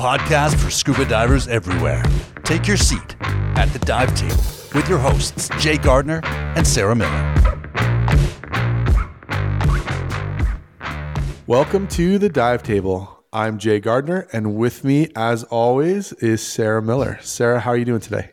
podcast for scuba divers everywhere. Take your seat at the dive table with your hosts, Jay Gardner and Sarah Miller. Welcome to the dive table. I'm Jay Gardner, and with me, as always, is Sarah Miller. Sarah, how are you doing today?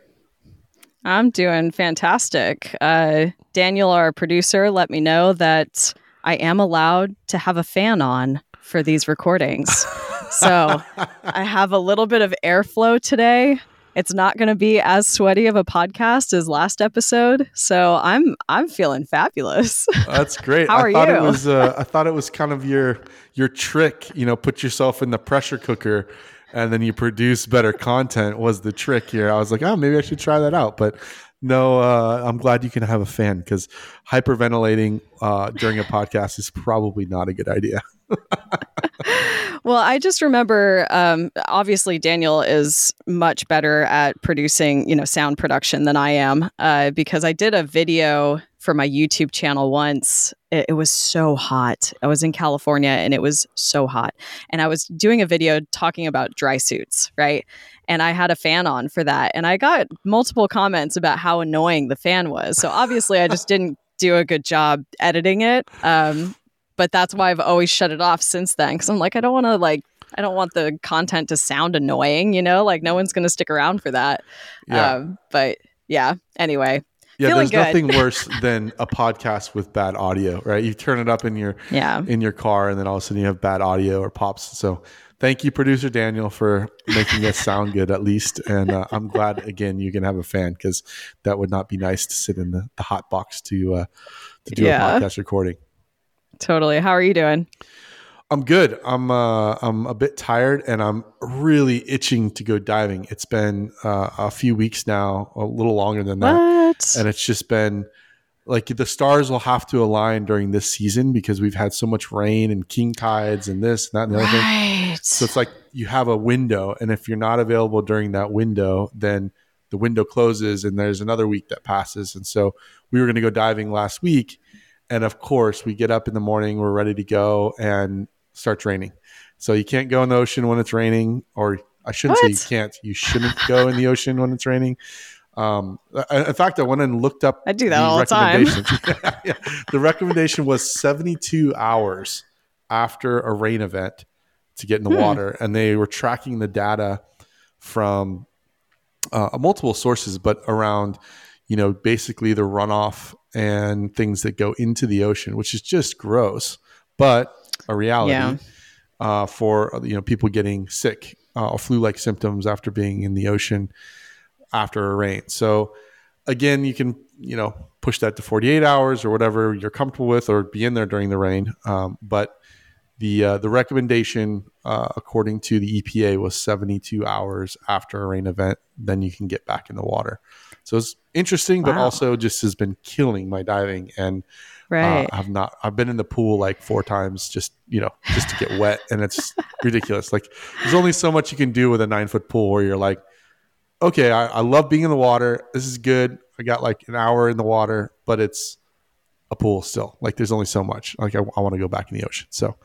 I'm doing fantastic. Uh, Daniel, our producer, let me know that I am allowed to have a fan on for these recordings. so I have a little bit of airflow today. It's not going to be as sweaty of a podcast as last episode, so I'm I'm feeling fabulous. That's great. How I are thought you? It was, uh, I thought it was kind of your your trick. You know, put yourself in the pressure cooker, and then you produce better content. Was the trick here? I was like, oh, maybe I should try that out, but. No, uh, I'm glad you can have a fan because hyperventilating uh, during a podcast is probably not a good idea. well, I just remember um, obviously Daniel is much better at producing, you know, sound production than I am uh, because I did a video for my YouTube channel once. It, it, was so hot. I was in California and it was so hot. And I was doing a video talking about dry suits, right? And I had a fan on for that. And I got multiple comments about how annoying the fan was. So obviously, I just didn't do a good job editing it. Um, but that's why I've always shut it off since then because I'm like, I don't want to like I don't want the content to sound annoying, you know, like no one's going to stick around for that. Yeah. Um, but yeah, anyway. Yeah, there's good. nothing worse than a podcast with bad audio, right? You turn it up in your yeah. in your car and then all of a sudden you have bad audio or pops. So thank you, producer Daniel, for making us sound good at least. And uh, I'm glad again you can have a fan because that would not be nice to sit in the, the hot box to uh, to do yeah. a podcast recording. Totally. How are you doing? I'm good. I'm uh, I'm a bit tired and I'm really itching to go diving. It's been uh, a few weeks now, a little longer than that, what? and it's just been like the stars will have to align during this season because we've had so much rain and king tides and this and that and the other right. thing. So it's like you have a window, and if you're not available during that window, then the window closes and there's another week that passes. And so we were going to go diving last week and of course, we get up in the morning, we're ready to go, and starts raining. So you can't go in the ocean when it's raining, or I shouldn't what? say you can't. You shouldn't go in the ocean when it's raining. Um, in fact, I went and looked up. I do that the all the time. yeah, yeah. The recommendation was 72 hours after a rain event to get in the hmm. water, and they were tracking the data from uh, multiple sources, but around you know basically the runoff and things that go into the ocean, which is just gross, but a reality yeah. uh, for you know people getting sick uh, or flu-like symptoms after being in the ocean after a rain. So again, you can you know push that to 48 hours or whatever you're comfortable with, or be in there during the rain. Um, but the uh, the recommendation, uh, according to the EPA, was 72 hours after a rain event. Then you can get back in the water. So it's interesting, wow. but also just has been killing my diving. And right. uh, I've not, I've been in the pool like four times just, you know, just to get wet. And it's ridiculous. Like there's only so much you can do with a nine foot pool where you're like, okay, I, I love being in the water. This is good. I got like an hour in the water, but it's a pool still. Like there's only so much. Like I, I want to go back in the ocean. So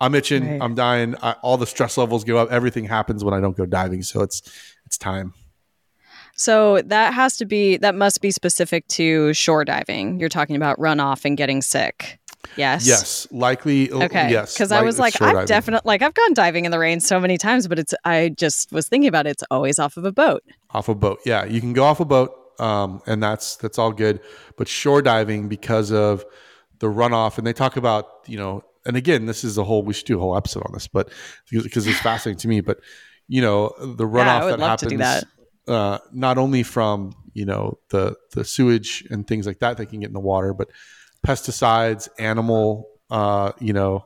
I'm itching. Right. I'm dying. I, all the stress levels go up. Everything happens when I don't go diving. So it's it's time. So that has to be that must be specific to shore diving. You're talking about runoff and getting sick. Yes. Yes. Likely. Okay. Yes. Because I was like, I've definitely like I've gone diving in the rain so many times, but it's I just was thinking about it, it's always off of a boat. Off a boat. Yeah. You can go off a boat, um, and that's that's all good. But shore diving because of the runoff, and they talk about you know, and again, this is a whole we should do a whole episode on this, but because it's fascinating to me, but you know, the runoff yeah, that happens. That uh, not only from you know the the sewage and things like that that can get in the water, but pesticides, animal uh, you know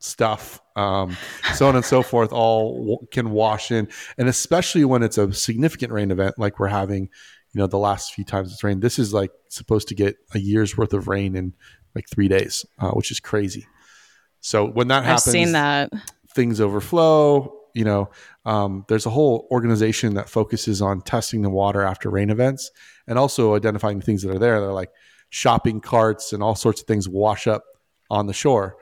stuff, um, so on and so forth, all w- can wash in, and especially when it's a significant rain event like we're having, you know, the last few times it's rained. This is like supposed to get a year's worth of rain in like three days, uh, which is crazy. So when that happens, I've seen that things overflow you know, um, there's a whole organization that focuses on testing the water after rain events and also identifying the things that are there. They're like shopping carts and all sorts of things wash up on the shore.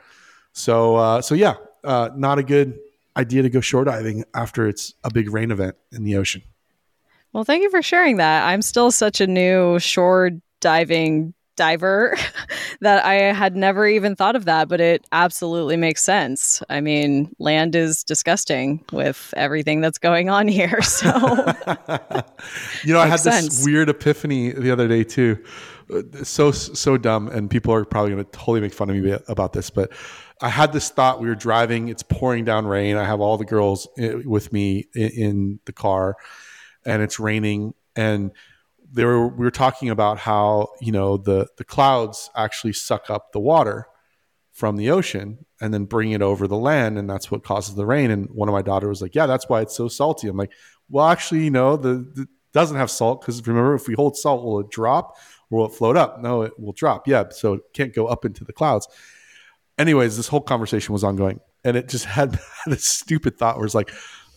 So, uh, so yeah, uh, not a good idea to go shore diving after it's a big rain event in the ocean. Well, thank you for sharing that. I'm still such a new shore diving diver that I had never even thought of that, but it absolutely makes sense. I mean, land is disgusting with everything that's going on here. So, you know, I had Makes this weird epiphany the other day too. Uh, So so dumb, and people are probably going to totally make fun of me about this, but I had this thought. We were driving; it's pouring down rain. I have all the girls with me in the car, and it's raining. And they were we were talking about how you know the the clouds actually suck up the water from the ocean and then bring it over the land and that's what causes the rain. And one of my daughters was like yeah that's why it's so salty. I'm like well actually you know the, the doesn't have salt because remember if we hold salt will it drop or will it float up? No it will drop. Yeah so it can't go up into the clouds. Anyways this whole conversation was ongoing and it just had this stupid thought where it's like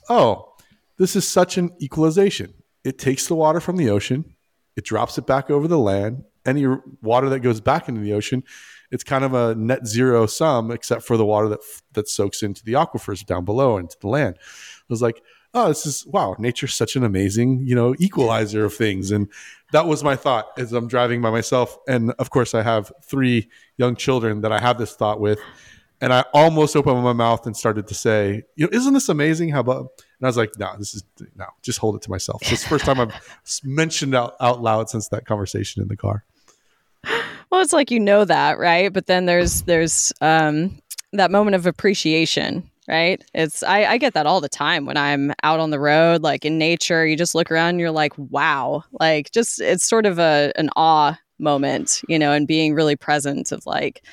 oh this is such an equalization. It takes the water from the ocean it drops it back over the land. Any water that goes back into the ocean it's kind of a net zero sum except for the water that that soaks into the aquifers down below into the land. I was like oh this is wow nature's such an amazing you know equalizer of things. And that was my thought as i'm driving by myself. And of course i have three young children that i have this thought with. And i almost opened my mouth and started to say you know isn't this amazing how about and i was like no this is no just hold it to myself so it's the first time i've mentioned out, out loud since that conversation in the car well, it's like you know that, right? But then there's there's um, that moment of appreciation, right? It's I, I get that all the time when I'm out on the road, like in nature. You just look around, and you're like, wow, like just it's sort of a an awe moment, you know, and being really present of like,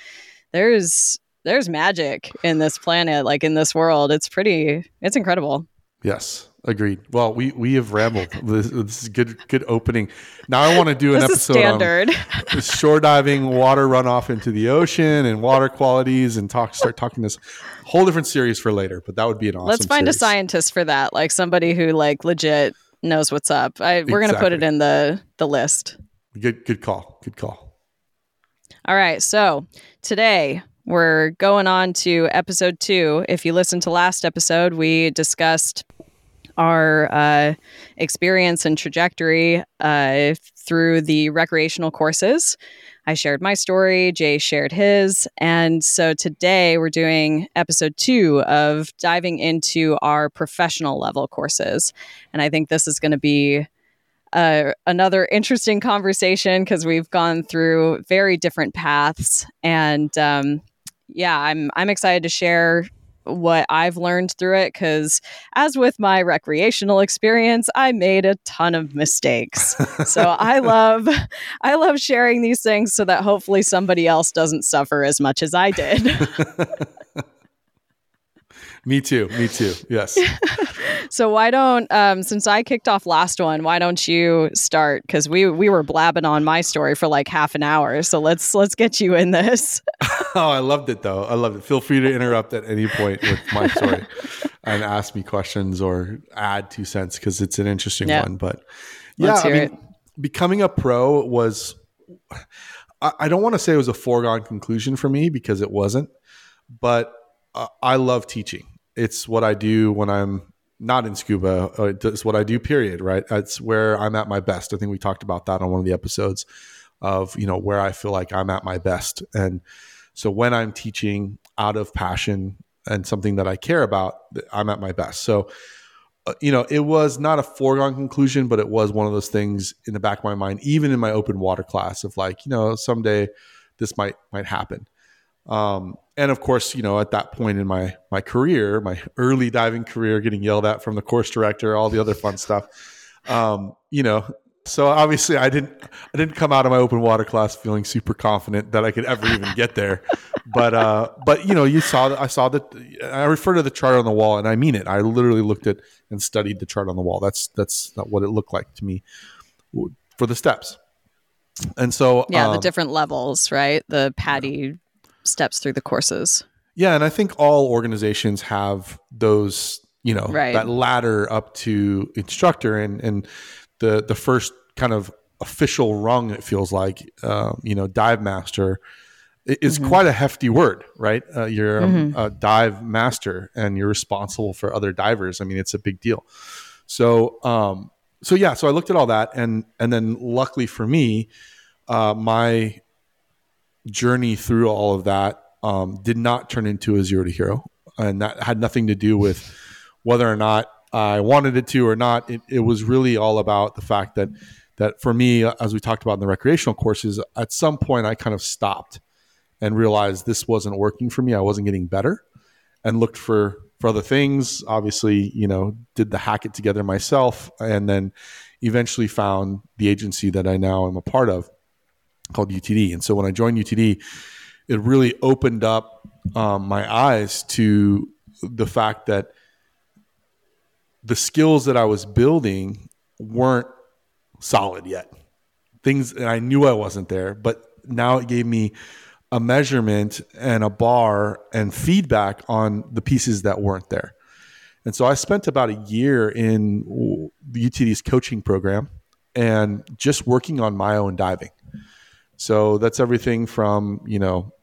there's there's magic in this planet, like in this world. It's pretty, it's incredible. Yes, agreed. Well, we we have rambled. This, this is good good opening. Now I want to do an episode standard. on shore diving, water runoff into the ocean, and water qualities, and talk start talking this whole different series for later. But that would be an awesome. Let's find a scientist for that, like somebody who like legit knows what's up. I, we're gonna put it in the the list. Good good call. Good call. All right. So today we're going on to episode two. If you listened to last episode, we discussed our uh, experience and trajectory uh, through the recreational courses. I shared my story, Jay shared his. And so today we're doing episode two of diving into our professional level courses. And I think this is going to be uh, another interesting conversation because we've gone through very different paths, and um, yeah, I'm I'm excited to share what I've learned through it because, as with my recreational experience, I made a ton of mistakes. so I love I love sharing these things so that hopefully somebody else doesn't suffer as much as I did. Me too. Me too. Yes. so why don't um, since I kicked off last one, why don't you start? Because we we were blabbing on my story for like half an hour. So let's let's get you in this. oh, I loved it though. I loved it. Feel free to interrupt at any point with my story and ask me questions or add two cents because it's an interesting one. But yeah, I mean, becoming a pro was, I, I don't want to say it was a foregone conclusion for me because it wasn't, but uh, I love teaching. It's what I do when I'm not in scuba. Uh, It's what I do, period, right? It's where I'm at my best. I think we talked about that on one of the episodes of, you know, where I feel like I'm at my best. And so when I'm teaching out of passion and something that I care about, I'm at my best. So, uh, you know, it was not a foregone conclusion, but it was one of those things in the back of my mind, even in my open water class of like, you know, someday this might might happen. Um, and of course, you know, at that point in my my career, my early diving career, getting yelled at from the course director, all the other fun stuff. Um, you know, so obviously I didn't I didn't come out of my open water class feeling super confident that I could ever even get there. But uh, but you know, you saw that I saw that I refer to the chart on the wall, and I mean it. I literally looked at and studied the chart on the wall. That's that's not what it looked like to me for the steps. And so Yeah, the um, different levels, right? The PADI steps through the courses. Yeah, and I think all organizations have those, you know, Right. that ladder up to instructor, and and the the first kind of official rung it feels like, um, you know, dive master. is mm-hmm. quite a hefty word, right? Uh, you're mm-hmm. a, a, dive master and you're responsible for other divers. I mean, it's a big deal. So, um, so yeah, so I looked at all that, and and then luckily for me, uh, my journey through all of that um, did not turn into a zero to hero, and that had nothing to do with whether or not I wanted it to or not. It, it was really all about the fact that that for me, as we talked about in the recreational courses, at some point I kind of stopped and realized this wasn't working for me. I wasn't getting better and looked for for other things. Obviously, you know, did the hack it together myself and then eventually found the agency that I now am a part of called UTD. And so when I joined UTD, it really opened up um, my eyes to the fact that the skills that I was building weren't solid yet. Things and I knew I wasn't there, but now it gave me a measurement and a bar and feedback on the pieces that weren't there. And so I spent about a year in UTD's coaching program and just working on my own diving. So that's everything from, you know,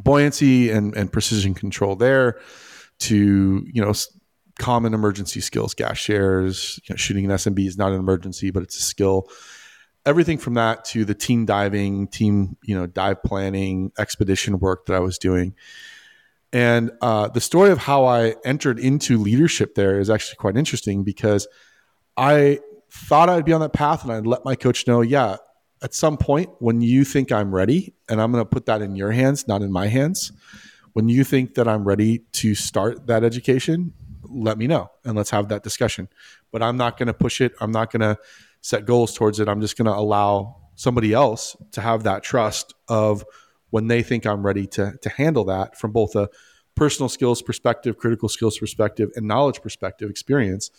buoyancy and, and precision control there to, you know, common emergency skills, gas shares, you know, shooting an SMB is not an emergency, but it's a skill everything from that to the team diving, team, you know, dive planning, expedition work that I was doing. And uh, the story of how I entered into leadership there is actually quite interesting because I thought I'd be on that path and I'd let my coach know, yeah, at some point when you think I'm ready, and I'm going to put that in your hands, not in my hands, when you think that I'm ready to start that education, let me know and let's have that discussion. But I'm not going to push it. I'm not going to set goals towards it. I'm just going to allow somebody else to have that trust of when they think I'm ready to to handle that from both a personal skills perspective, critical skills perspective, and knowledge perspective, experience.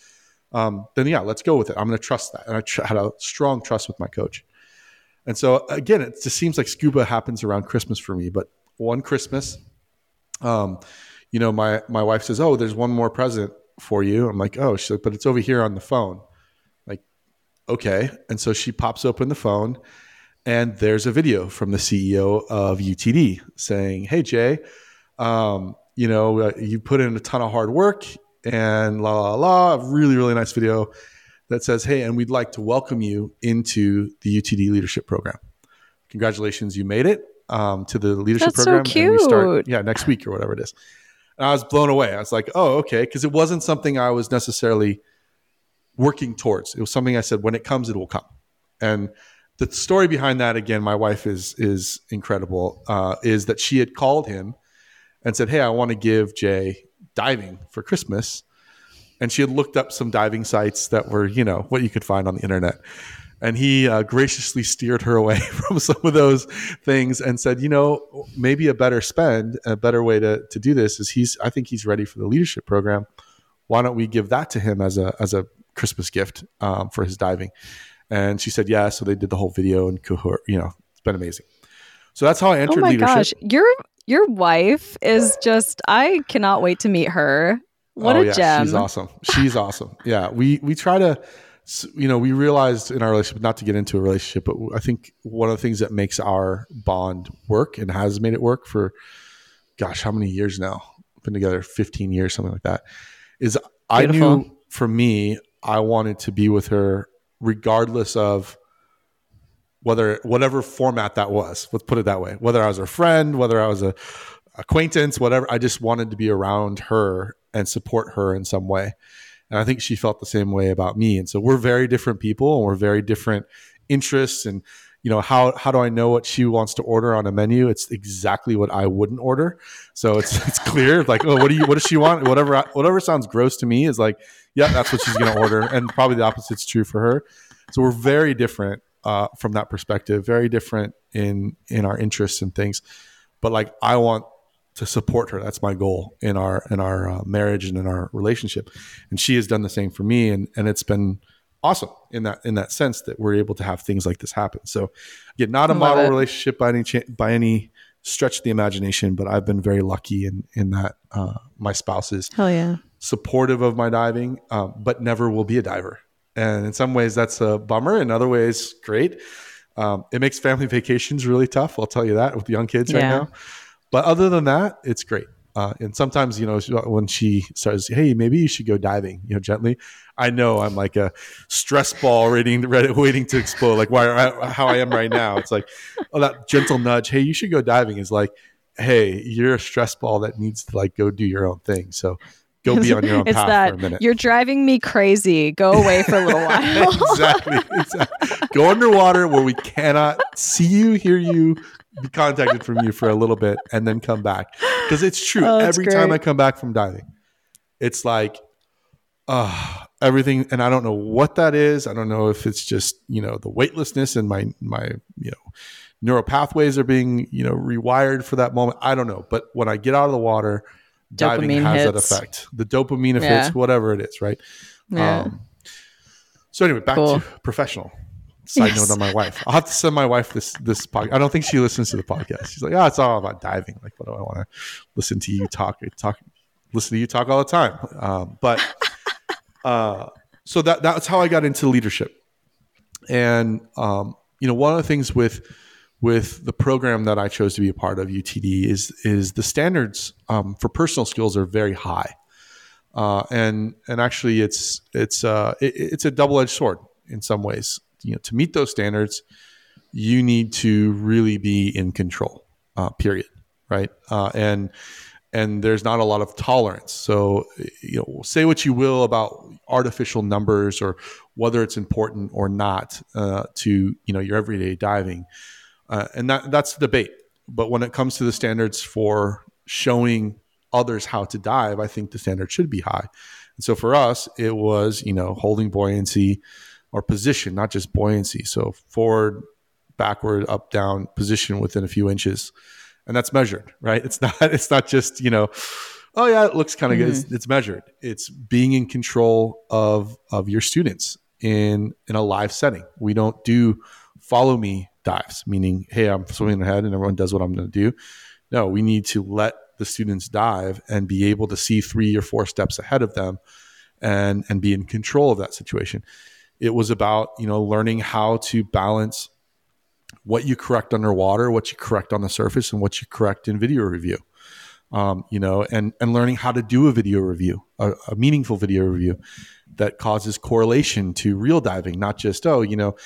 Um, then yeah, let's go with it. I'm going to trust that, and I tr- had a strong trust with my coach. And so again, it just seems like scuba happens around Christmas for me. But one Christmas, um, you know, my my wife says, "Oh, there's one more present for you." I'm like, "Oh," she's like, "But it's over here on the phone." Like, okay. And so she pops open the phone and there's a video from the CEO of UTD saying, Hey, Jay, um, you know, uh, you put in a ton of hard work and la, la, la, really, really nice video that says, Hey, and we'd like to welcome you into the UTD leadership program. Congratulations, you made it um, to the leadership That's program. So cute. Start, yeah, next week or whatever it is. And I was blown away. I was like, oh, okay. Cause it wasn't something I was necessarily working towards. It was something I said, when it comes, it will come. And the story behind that, again, my wife is is incredible. Uh, is that she had called him and said, "Hey, I want to give Jay diving for Christmas," and she had looked up some diving sites that were, you know, what you could find on the internet. And he uh, graciously steered her away from some of those things and said, you know, maybe a better spend, a better way to, to do this is he's, I think he's ready for the leadership program. Why don't we give that to him as a, as a Christmas gift um, for his diving. And she said, yeah. So they did the whole video and cohort, you know, it's been amazing. So that's how I entered oh my leadership. gosh. Your, your wife is just, I cannot wait to meet her. What oh, a yeah, gem. She's awesome. She's awesome. Yeah. We, we try to, you know, we realized in our relationship, not to get into a relationship, but I think one of the things that makes our bond work and has made it work for, gosh, how many years now? Been together 15 years, something like that. Is Beautiful. I knew for me, I wanted to be with her regardless of whether whatever format that was. Let's put it that way. Whether I was her friend, whether I was a acquaintance, whatever. I just wanted to be around her and support her in some way. And I think she felt the same way about me. And so we're very different people and we're very different interests and you know how how do I know what she wants to order on a menu? It's exactly what I wouldn't order. So it's it's clear like oh what do you what does she want? Whatever whatever sounds gross to me is like yeah that's what she's going to order, and probably the opposite's true for her. So we're very different uh, from that perspective, very different in in our interests and things. But like I want to support her. That's my goal in our in our uh, marriage and in our relationship, and she has done the same for me, and and it's been awesome in that in that sense that we're able to have things like this happen. So again, not a model it. relationship by any cha- by any stretch of the imagination, but I've been very lucky in in that uh, my spouse is hell yeah supportive of my diving, um, but never will be a diver. And in some ways, that's a bummer. In other ways, great. Um, it makes family vacations really tough. I'll tell you that with young kids right now. But other than that, it's great. Uh, and sometimes, you know, when she says, "Hey, maybe you should go diving," you know, gently, I know I'm like a stress ball waiting, waiting to explode. Like why, how I am right now. It's like, oh, that gentle nudge. Hey, you should go diving. Is like, hey, you're a stress ball that needs to like go do your own thing. So go be on your own it's path that for a minute. you're driving me crazy. Go away for a little while. exactly, exactly. Go underwater where we cannot see you, hear you, be contacted from you for a little bit, and then come back. Because it's true. Oh, Every time I come back from diving, it's like, uh, everything. And I don't know what that is. I don't know if it's just you know the weightlessness and my my you know neural pathways are being you know rewired for that moment. I don't know. But when I get out of the water, diving has hits. that effect. The dopamine Yeah. effects, whatever it is, right? Yeah. Um, so anyway, back Cool. to professional. Side Yes. note on my wife. I'll have to send my wife this this podcast. I don't think she listens to the podcast. She's like, oh, it's all about diving. Like, what do I want to listen to you talk? Talk, listen to you talk all the time. Um, but uh, so that that's how I got into leadership. And um, you know, one of the things with with the program that I chose to be a part of, UTD, is is the standards um, for personal skills are very high, uh, and and actually it's it's uh, it, it's a double edged sword in some ways. You know, to meet those standards, you need to really be in control. Uh, period. Right. Uh, and and there's not a lot of tolerance. So, you know, say what you will about artificial numbers or whether it's important or not uh, to you know your everyday diving, uh, and that that's the debate. But when it comes to the standards for showing others how to dive, I think the standard should be high. And so for us, it was you know holding buoyancy or position, not just buoyancy. So forward, backward, up, down, position within a few inches. And that's measured right? It's not it's not just you know oh yeah it looks kind of good. It's, mm-hmm. it's measured. It's being in control of of your students in in a live setting. We don't do follow me dives meaning hey i'm swimming ahead and everyone does what i'm going to do. No we need to let the students dive and be able to see three or four steps ahead of them and and be in control of that situation it was about you know learning how to balance what you correct underwater, what you correct on the surface, and what you correct in video review. Um, you know, and and learning how to do a video review, a, a meaningful video review that causes correlation to real diving, not just oh, you know,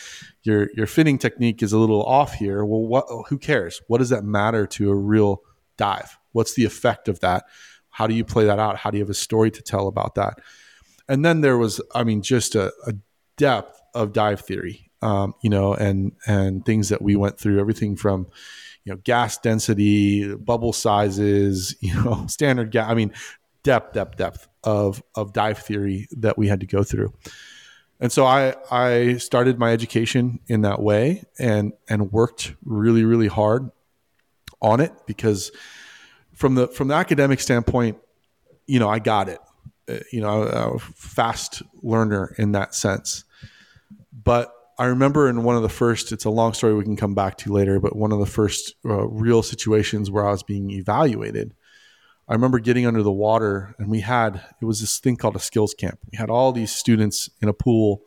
your your finning technique is a little off here. Well, what? Who cares? What does that matter to a real dive? What's the effect of that? How do you play that out? How do you have a story to tell about that? And then there was, I mean, just a, a depth of dive theory um, you know, and and things that we went through, everything from you know gas density, bubble sizes, you know, standard gas. I mean, depth, depth, depth of of dive theory that we had to go through. And so I I started my education in that way and and worked really really hard on it because from the from the academic standpoint, you know, I got it. Uh, You know, a fast learner in that sense. But I remember in one of the first, it's a long story we can come back to later, but one of the first uh, real situations where I was being evaluated, I remember getting under the water and we had, it was this thing called a skills camp. We had all these students in a pool.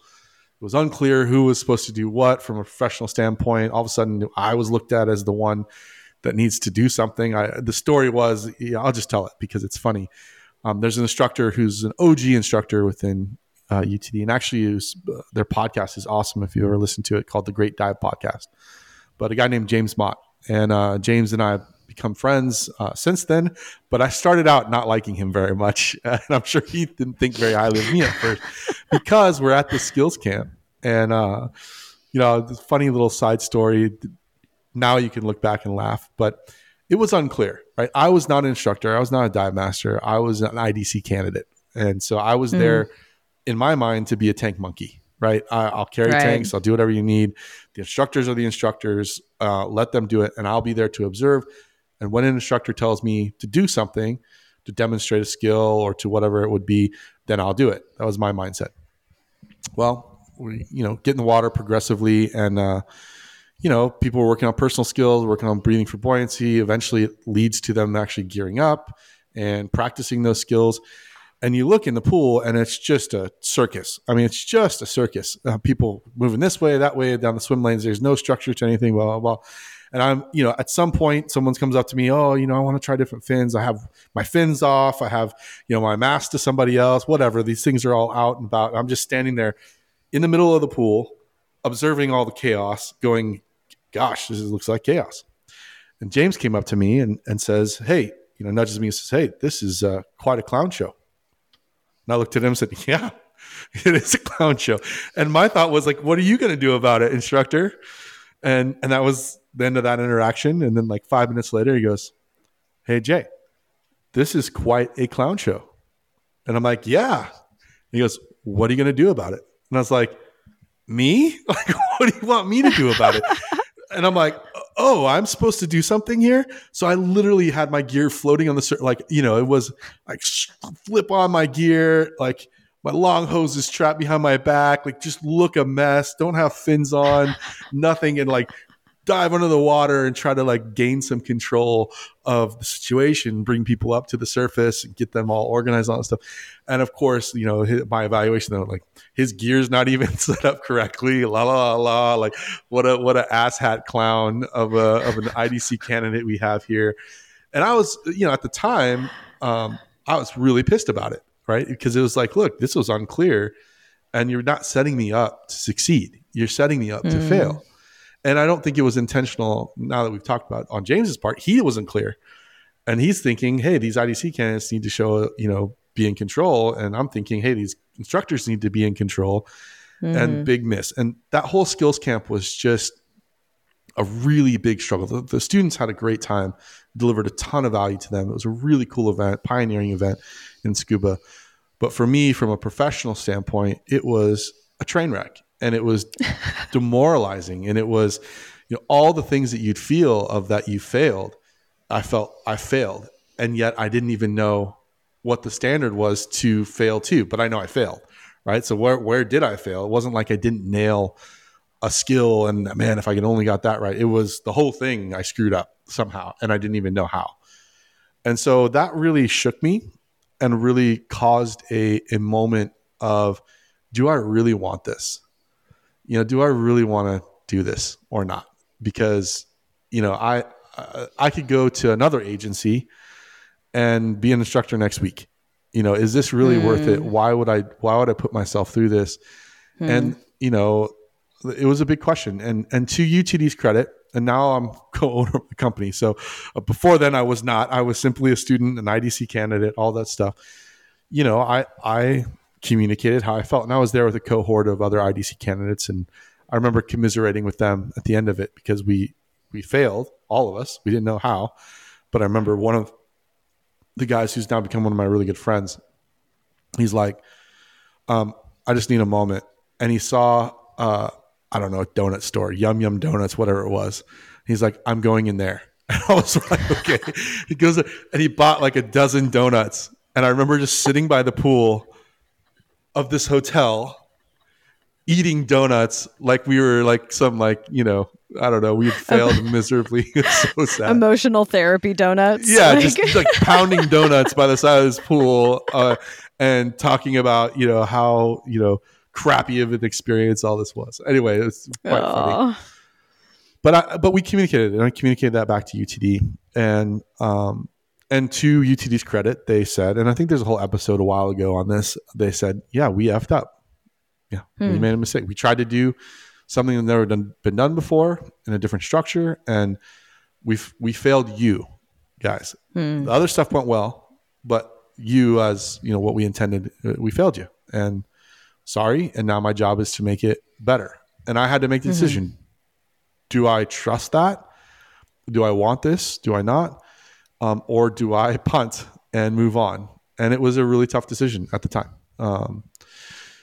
It was unclear who was supposed to do what from a professional standpoint. All of a sudden, I was looked at as the one that needs to do something. I, the story was, yeah, I'll just tell it because it's funny. Um, there's an instructor who's an OG instructor within uh, UTD, and actually, was, uh, their podcast is awesome if you ever listen to it, called the Great Dive Podcast. But a guy named James Mott, and uh, James and I have become friends uh, since then. But I started out not liking him very much, and I'm sure he didn't think very highly of me at first. Because we're at the skills camp, and uh, you know, funny little side story. Now you can look back and laugh, but it was unclear, right? I was not an instructor. I was not a dive master. I was an IDC candidate. And so I was Mm. there in my mind to be a tank monkey, right? I, I'll carry Right. tanks. I'll do whatever you need. The instructors are the instructors. Uh, let them do it. And I'll be there to observe. And when an instructor tells me to do something, to demonstrate a skill or to whatever it would be, then I'll do it. That was my mindset. Well, we, you know, get in the water progressively and, uh, you know, people are working on personal skills, working on breathing for buoyancy. Eventually, it leads to them actually gearing up and practicing those skills. and you look in the pool and it's just a circus. I mean, it's just a circus. Uh, people moving this way, that way down the swim lanes. There's no structure to anything, blah, blah, blah. And I'm, you know, at some point, someone comes up to me, oh, you know, I want to try different fins. I have my fins off. I have, you know, my mask to somebody else, whatever. These things are all out and about. I'm just standing there in the middle of the pool, observing all the chaos, going, gosh, this looks like chaos. And James came up to me and, and says, hey, you know, nudges me and says, hey, this is uh, quite a clown show. And I looked at him and said, Yeah, it is a clown show. And my thought was like, what are you going to do about it, instructor? And and that was the end of that interaction. And then like five minutes later, he goes, Hey Jay, this is quite a clown show. And I'm like, Yeah. He goes, What are you going to do about it? And I was like, Me? Like, what do you want me to do about it? and I'm like, oh, I'm supposed to do something here. So I literally had my gear floating on the like, you know, it was like flip on my gear, like my long hose is trapped behind my back, like just look a mess. Don't have fins on, nothing, and like dive under the water and try to like gain some control of the situation, bring people up to the surface and get them all organized, all that stuff. And of course, you know, his, my evaluation, though, like his gear's not even set up correctly. La la la la. Like what a what a asshat clown of a of an IDC candidate we have here. And I was, you know, at the time, um, I was really pissed about it, right? Because it was like, look, this was unclear, and you're not setting me up to succeed. You're setting me up mm. to fail. And I don't think it was intentional. Now that we've talked about on James's part, he wasn't clear, and he's thinking, "Hey, these IDC candidates need to show, you know, be in control." And I'm thinking, "Hey, these instructors need to be in control." Mm. And big miss. And that whole skills camp was just a really big struggle. The, the, students had a great time, delivered a ton of value to them. It was a really cool event, pioneering event in scuba. But for me, from a professional standpoint, it was a train wreck and it was demoralizing and it was you know all the things that you'd feel of that you failed i felt i failed and yet i didn't even know what the standard was to fail too but i know i failed right? So where where did i fail? It wasn't like i didn't nail a skill and man if i could only got that right. It was the whole thing i screwed up somehow and i didn't even know how. And so that really shook me and really caused a, a moment of do i really want this you know, do I really want to do this or not? Because, you know, I I could go to another agency and be an instructor next week. You know, is this really mm. worth it? Hmm. Why would I why would I put myself through this? Mm. And, you know, it was a big question. And and to UTD's credit, and now I'm co-owner of the company. So uh, before then I was not. I was simply a student, an IDC candidate, all that stuff. You know, I I communicated how I felt. And I was there with a cohort of other IDC candidates, and I remember commiserating with them at the end of it because we we failed, all of us. We didn't know how, but I remember one of the guys who's now become one of my really good friends. He's like, um, "I just need a moment," and he saw. Uh, I don't know, a donut store, Yum Yum Donuts, whatever it was. He's like, I'm going in there. And I was like, okay. He goes and he bought like a dozen donuts. And I remember just sitting by the pool of this hotel eating donuts like we were like some like you know I don't know we had failed miserably. so sad. Emotional therapy donuts. Yeah, like. just like pounding donuts by the side of this pool uh, and talking about you know how you know crappy of an experience all this was. Anyway, it's quite Aww. funny. But I, but we communicated and I communicated that back to UTD and um, and to UTD's credit, they said, and I think there's a whole episode a while ago on this. They said, "Yeah, we effed up. Yeah, hmm. we made a mistake. We tried to do something that never done, been done before in a different structure, and we we failed you guys. Hmm. The other stuff went well, but you, as you know, what we intended, uh, we failed you. And sorry. And now my job is to make it better. And I had to make the mm-hmm. decision: Do I trust that? Do I want this? Do I not? Um, or do I punt and move on? And it was a really tough decision at the time. Um,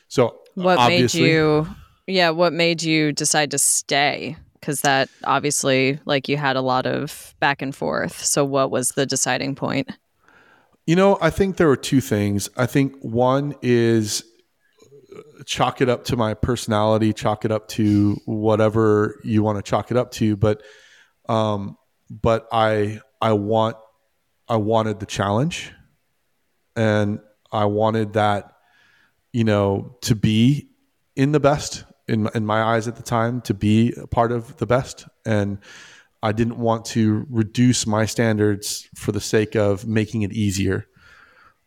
so what made you? Yeah, what made you decide to stay? Because that obviously, like, you had a lot of back and forth. So, what was the deciding point? You know, I think there were two things. I think one is uh, chalk it up to my personality, chalk it up to whatever you want to chalk it up to. But, um, but I I want I wanted the challenge, and I wanted that, you know, to be in the best in in my eyes at the time to be a part of the best and I didn't want to reduce my standards for the sake of making it easier.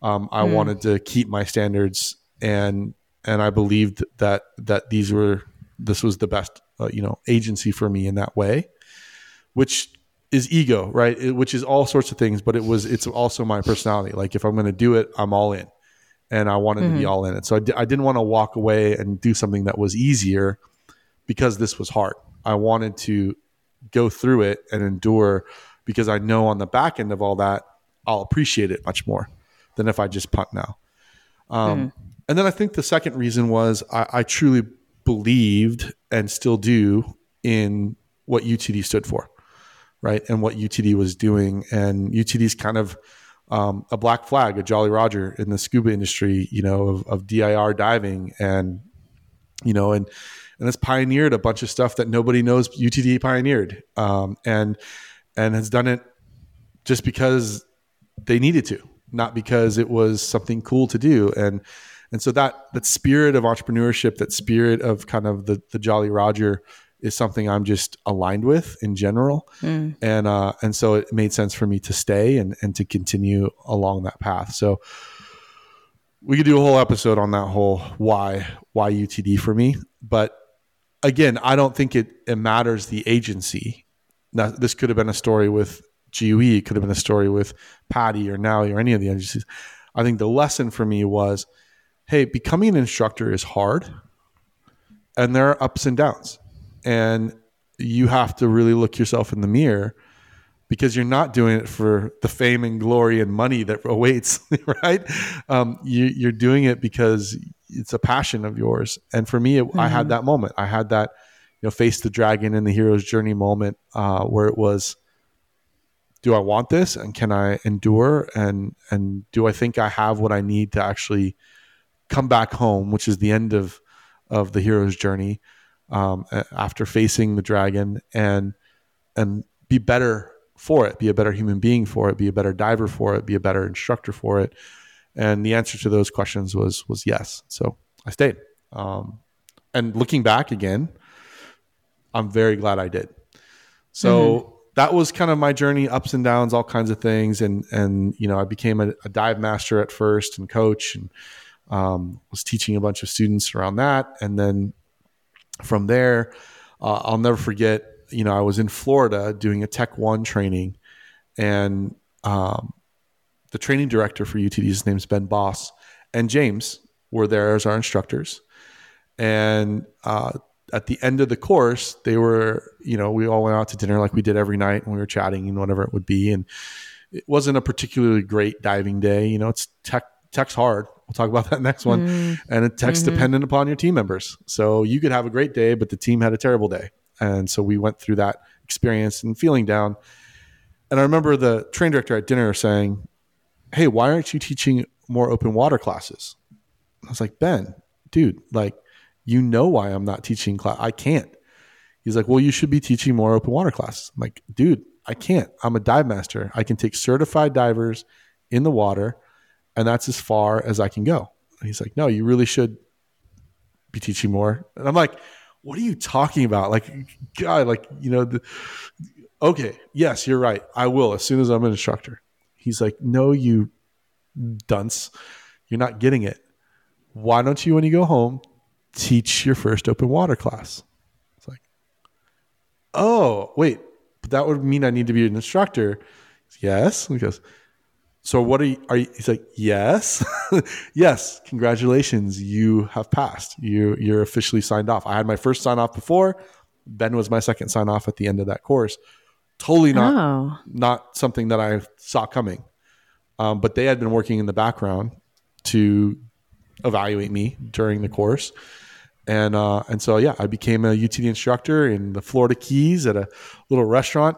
Um, I mm. wanted to keep my standards and and I believed that that these were this was the best uh, you know agency for me in that way, which is ego, right? It, which is all sorts of things, but it was it's also my personality. Like if I'm going to do it, I'm all in, and I wanted mm-hmm. to be mm-hmm. all in it. So I d- I didn't want to walk away and do something that was easier because this was hard. I wanted to go through it and endure because I know on the back end of all that I'll appreciate it much more than if I just punt now. Um, mm-hmm. And then I think the second reason was I, I truly believed and still do in what UTD stood for right? And what UTD was doing. And UTD is kind of um, a black flag, a Jolly Roger in the scuba industry, you know, of, of DIR diving, and you know, and and has pioneered a bunch of stuff that nobody knows UTD pioneered, um, and and has done it just because they needed to, not because it was something cool to do, and and so that that spirit of entrepreneurship, that spirit of kind of the the Jolly Roger is something I'm just aligned with in general, mm. and uh, and so it made sense for me to stay and and to continue along that path. So we could do a whole episode on that whole why why UTD for me, but again, I don't think it it matters the agency. Now, this could have been a story with GUE, it could have been a story with PADI or NAUI or any of the agencies. I think the lesson for me was, hey, becoming an instructor is hard, and there are ups and downs and you have to really look yourself in the mirror because you're not doing it for the fame and glory and money that awaits, right? Um, you, are doing it because it's a passion of yours. And for me, it, mm-hmm. I had mm-hmm. that moment. I had that, you know, face the dragon in the hero's journey moment uh, where it was, do I want this and can I endure and and do I think I have what I need to actually come back home, which is the end of of the hero's journey um, after facing the dragon and and be better for it, be a better human being for it, be a better diver for it, be a better instructor for it. And the answer to those questions was was yes. So I stayed. Um, and looking back again, I'm very glad I did. So mm-hmm. that was kind of my journey, ups and downs, all kinds of things. And and you know, I became a, a dive master at first and coach, and um, was teaching a bunch of students around that. And then from there, uh, I'll never forget. You know, I was in Florida doing a Tech One training, and um, the training director for UTD, his name's Ben Boss, and James were there as our instructors. And uh, at the end of the course, they were, you know, we all went out to dinner like we did every night, and we were chatting and whatever it would be. And it wasn't a particularly great diving day. You know, it's tech. Tech's hard. We'll talk about that next one. Mm. And it text mm-hmm. dependent upon your team members. So you could have a great day, but the team had a terrible day. And so we went through that experience and feeling down. And I remember the train director at dinner saying, Hey, why aren't you teaching more open water classes? I was like, Ben, dude, like, you know why I'm not teaching class. I can't. He's like, Well, you should be teaching more open water classes. I'm like, dude, I can't. I'm a dive master. I can take certified divers in the water and that's as far as I can go. And he's like, no, you really should be teaching more. And I'm like, what are you talking about? Like, God, like, you know, the, okay, yes, you're right. I will as soon as I'm an instructor. He's like, no, you dunce. You're not getting it. Why don't you, when you go home, teach your first open water class? It's like, oh, wait, but that would mean I need to be an instructor. Yes. He goes, so what are you, are you he's like yes? Yes congratulations you have passed. You you're officially signed off. I had my first sign off before ben was my second sign off at the end of that course. Totally not oh. not something that i saw coming. Um, but they had been working in the background to evaluate me during the course. And uh, and so yeah i became a utd instructor in the florida keys at a little restaurant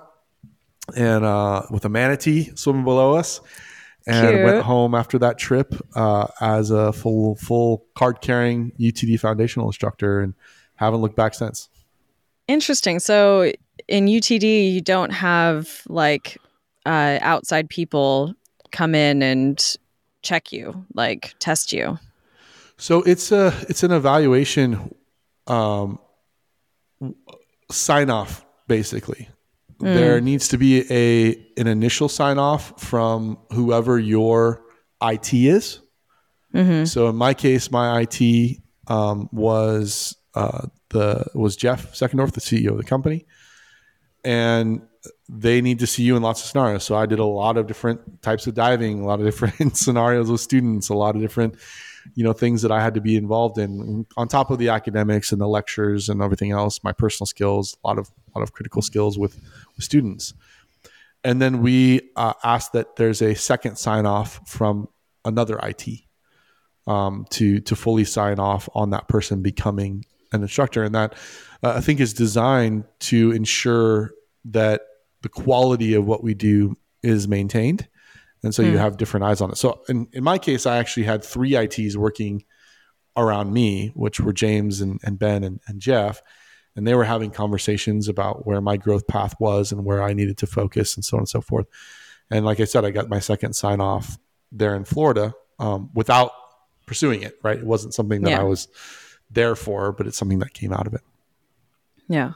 and uh, with a manatee swimming below us and Cute. went home after that trip uh, as a full full card carrying UTD foundational instructor and haven't looked back since. Interesting. So in UTD, you don't have like uh, outside people come in and check you, like test you? So it's a it's an evaluation um, sign off basically. Mm. There needs to be a an initial sign off from whoever your IT is. Mm-hmm. So in my case, my IT um, was uh, the was Jeff Seckendorf, the CEO of the company, and they need to see you in lots of scenarios. So I did a lot of different types of diving, a lot of different scenarios with students, a lot of different you know things that I had to be involved in on top of the academics and the lectures and everything else. My personal skills, a lot of a lot of critical skills with, with students, and then we uh, asked that there's a second sign off from another IT um, to to fully sign off on that person becoming an instructor, and that uh, I think is designed to ensure that the quality of what we do is maintained and so mm. you hmm. have different eyes on it. So in, in my case, I actually had three ITs working around me, which were James and, and Ben and, and Jeff, and they were having conversations about where my growth path was and where I needed to focus and so on and so forth. And like I said, I got my second sign off there in Florida um, without pursuing it. Right, it wasn't something that yeah. I was there for, but it's something that came out of it. Yeah.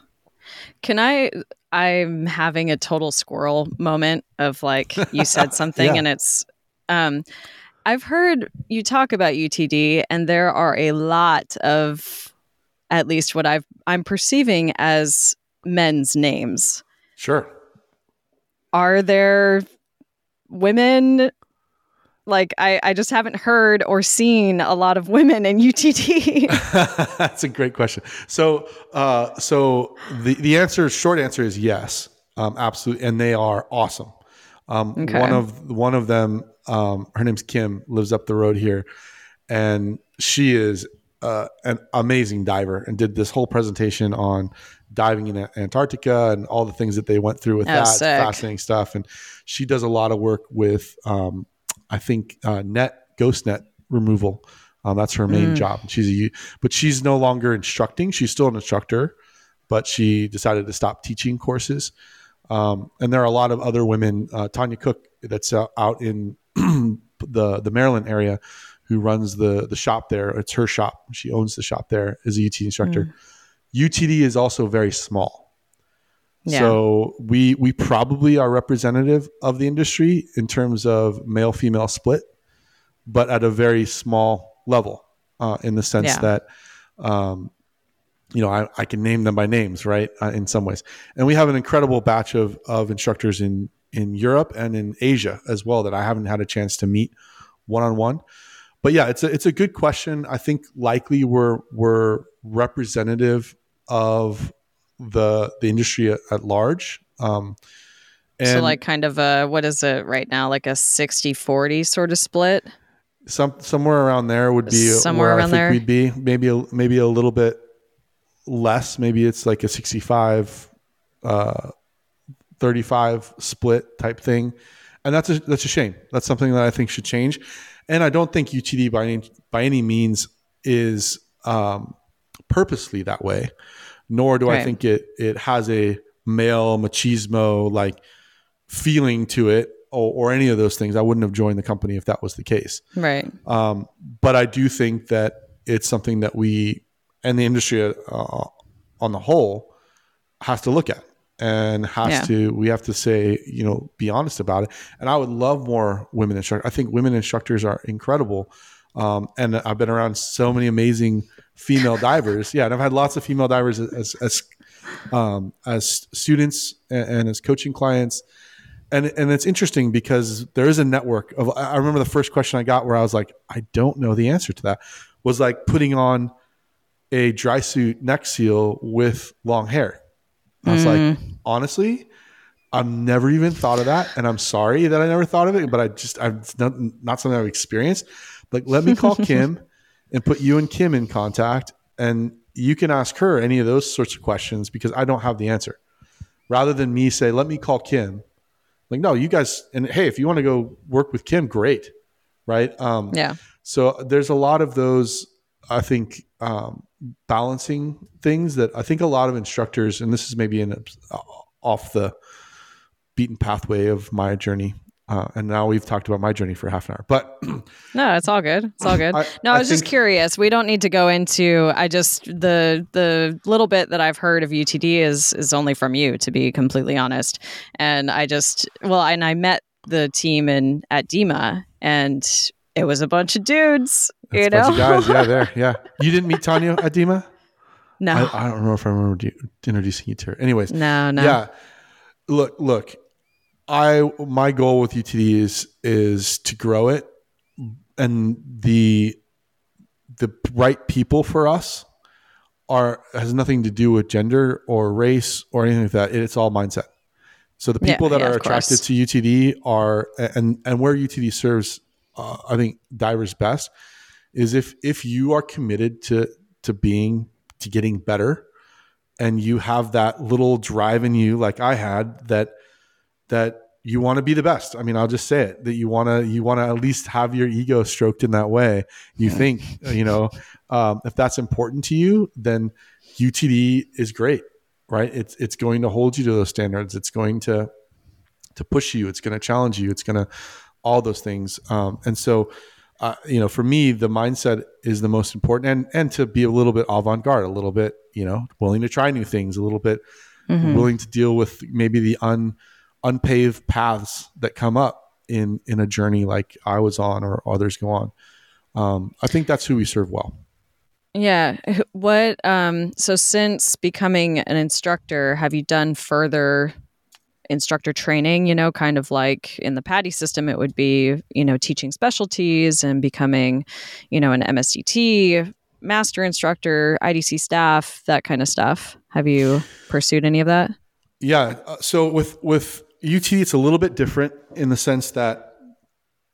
Can I? I'm having a total squirrel moment of like you said something yeah. and it's. Um, I've heard you talk about UTD, and there are a lot of, at least what I've I'm perceiving as men's names. Sure. Are there women like I, I just haven't heard or seen a lot of women in UTD. That's a great question. So, uh, so the the answer, short answer is yes, um, absolutely, and they are awesome. Um, okay. One of one of them, um, her name's Kim, lives up the road here, and she is uh, an amazing diver, and did this whole presentation on diving in Antarctica and all the things that they went through with oh, that fascinating stuff. And she does a lot of work with um, I think uh, net ghost net removal. Um, that's her main mm. job. She's a but she's no longer instructing. She's still an instructor, but she decided to stop teaching courses. Um, and there are a lot of other women. Uh, Tanya Cook, that's uh, out in the the Maryland area, who runs the the shop there. It's her shop. She owns the shop there. Is a UT instructor. Mm. UTD is also very small. Yeah. So we we probably are representative of the industry in terms of male female split, but at a very small level, uh, in the sense yeah. that, um, you know, I, I, can name them by names, right? Uh, in some ways, and we have an incredible batch of of instructors in in Europe and in Asia as well that I haven't had a chance to meet one on one. But yeah, it's a it's a good question. I think likely we're we're representative of the the industry at, at large. Um, and so like kind of a what is it right now? Like a 60-40 sort of split? Some somewhere around there would be somewhere around there? we'd be. Maybe a, maybe a little bit less. Maybe it's like a 65 uh 35 split type thing. And that's a that's a shame. That's something that i think should change. And i don't think utd by any by any means is um purposely that way nor do right. I think it it has a male machismo like feeling to it or, or, any of those things. I wouldn't have joined the company if that was the case. Right. Um, but I do think that it's something that we and the industry uh, on the whole has to look at and has yeah. to we have to say you know be honest about it and i would love more women instructors i think women instructors are incredible um, and i've been around so many amazing female divers. Yeah, and I've had lots of female divers as as um, as students and, and, as coaching clients. And and it's interesting because there is a network of. I remember the first question I got where I was like, I don't know the answer to that. Was like putting on a dry suit neck seal with long hair. I was mm. like, honestly, I've never even thought of that, and I'm sorry that I never thought of it. But I just, I've not, not something I've experienced. Like, let me call Kim and put you and Kim in contact and you can ask her any of those sorts of questions because I don't have the answer. Rather than me say, let me call Kim. Like, no, you guys, and hey, if you want to go work with Kim, great. Right. Um, yeah. So there's a lot of those, I think, um, balancing things that I think a lot of instructors, and this is maybe an uh, off the beaten pathway of my journey, Uh, and now we've talked about my journey for half an hour, but no, it's all good. It's all good. I, no, I, I was think, just curious. We don't need to go into. I just the the little bit that I've heard of UTD is is only from you, to be completely honest. And I just well, and I met the team in at DEMA, and it was a bunch of dudes. You know, guys. Yeah, there. Yeah, you didn't meet Tanya at DEMA. No, I, I, don't know if I remember introducing you to her. Anyways, no, no. Yeah, look, look. I my goal with UTD is is to grow it, and the the right people for us are has nothing to do with gender or race or anything like that. It's all mindset. So the people yeah, that yeah, are attracted course. to UTD are and and where UTD serves, uh, I think divers best is if if you are committed to to being to getting better, and you have that little drive in you, like I had that that you want to be the best. I mean, I'll just say it that you want to you want to at least have your ego stroked in that way. You think, you know, um, if that's important to you, then UTD is great, right? It's it's going to hold you to those standards. It's going to to push you. It's going to challenge you. It's going to all those things. Um, and so, uh, you know, for me, the mindset is the most important, and and to be a little bit avant garde, a little bit, you know, willing to try new things, a little bit mm-hmm. willing to deal with maybe the un unpaved paths that come up in in a journey like I was on or others go on. Um, I think that's who we serve well. Yeah. What um so since becoming an instructor, have you done further instructor training, you know, kind of like in the PADI system it would be, you know, teaching specialties and becoming, you know, an MSDT, master instructor, IDC staff, that kind of stuff. Have you pursued any of that? Yeah. Uh, so with with UT, it's a little bit different in the sense that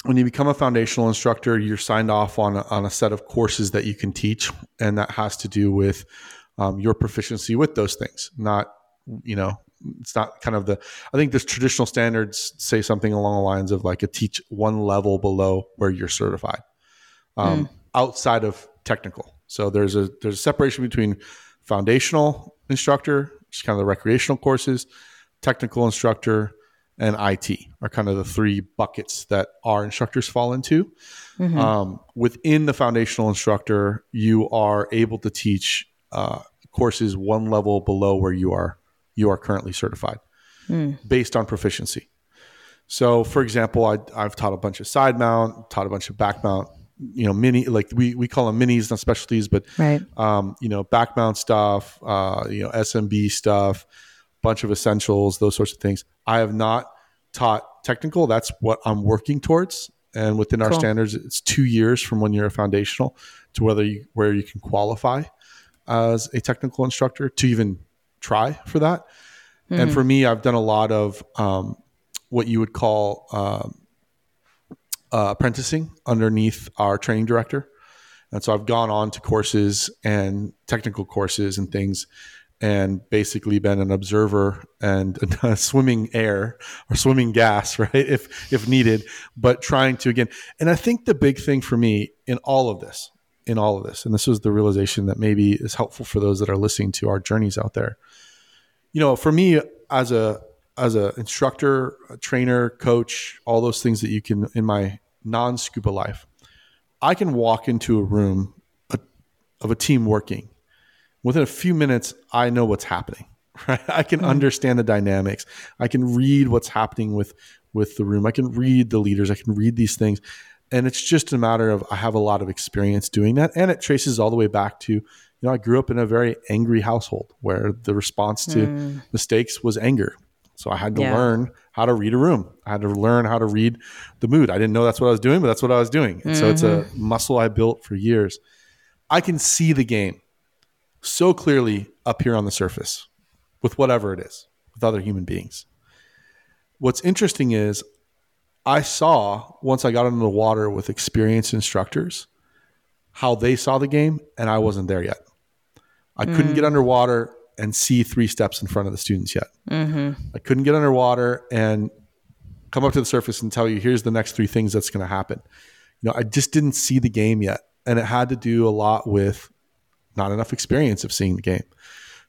when you become a foundational instructor, you're signed off on a, on a set of courses that you can teach, and that has to do with um, your proficiency with those things. Not, you know, it's not kind of the. I think the traditional standards say something along the lines of like a teach one level below where you're certified, um, mm. outside of technical. So there's a there's a separation between foundational instructor, which is kind of the recreational courses, technical instructor, and IT are kind of the three buckets that our instructors fall into. Mm-hmm. Um, within the foundational instructor, you are able to teach uh, courses one level below where you are you are currently certified, mm. based on proficiency. So, for example, I, I've taught a bunch of side mount, taught a bunch of back mount, you know, mini like we we call them minis, not specialties, but right. um, you know, back mount stuff, uh, you know, SMB stuff bunch of essentials, those sorts of things. I have not taught technical. That's what I'm working towards. And within our cool. standards, it's two years from when you're a foundational to whether you where you can qualify as a technical instructor to even try for that. Mm-hmm. And for me, I've done a lot of um, what you would call um, uh, apprenticing underneath our training director. And so I've gone on to courses and technical courses and things and basically been an observer and swimming air or swimming gas, right? If if needed, but trying to again. And I think the big thing for me in all of this, in all of this, and this was the realization that maybe is helpful for those that are listening to our journeys out there. You know, for me as a as a instructor, a trainer, coach, all those things that you can in my non scuba life, I can walk into a room of a team working within a few minutes, I know what's happening. Right? I can mm-hmm. understand the dynamics. I can read what's happening with with the room. I can read the leaders. I can read these things, and it's just a matter of I have a lot of experience doing that, and it traces all the way back to you know I grew up in a very angry household where the response to mm. mistakes was anger. So I had to yeah. learn how to read a room. I had to learn how to read the mood. I didn't know that's what I was doing, but that's what I was doing. And mm-hmm. so it's a mm-hmm. muscle I built for years. I can see the game so clearly up here on the surface with whatever it is, with other human beings. What's interesting is I saw once I got into the water with experienced instructors how they saw the game, and I wasn't there yet. I mm. couldn't get mm. underwater and see three steps in front of the students yet. Mm-hmm. I couldn't get underwater and come up to the surface and tell you, here's the next three things that's going to happen. You know, I just didn't see the game yet. And it had to do a lot with not enough experience of seeing the game.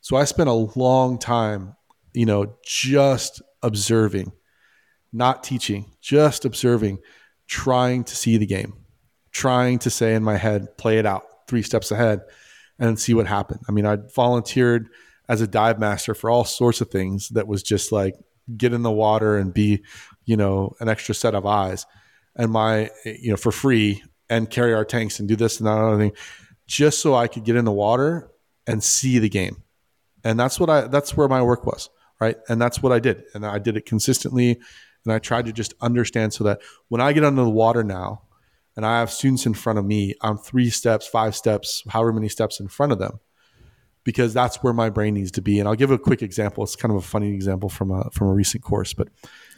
So I spent a long time, you know, just observing not teaching, just observing, trying to see the game, trying to say in my head, play it out three steps ahead and see what happened. I mean, I volunteered as a dive master for all sorts of things that was just like get in the water and be, you know, an extra set of eyes and my, you know, for free and carry our tanks and do this and that other thing just so I could get in the water and see the game. And that's what I, that's where my work was. Right. And that's what I did. And I did it consistently. And I tried to just understand so that when I get under the water now and I have students in front of me, I'm three steps, five steps, however many steps in front of them because that's where my brain needs to be. And I'll give a quick example. It's kind of a funny example from a from a recent course, but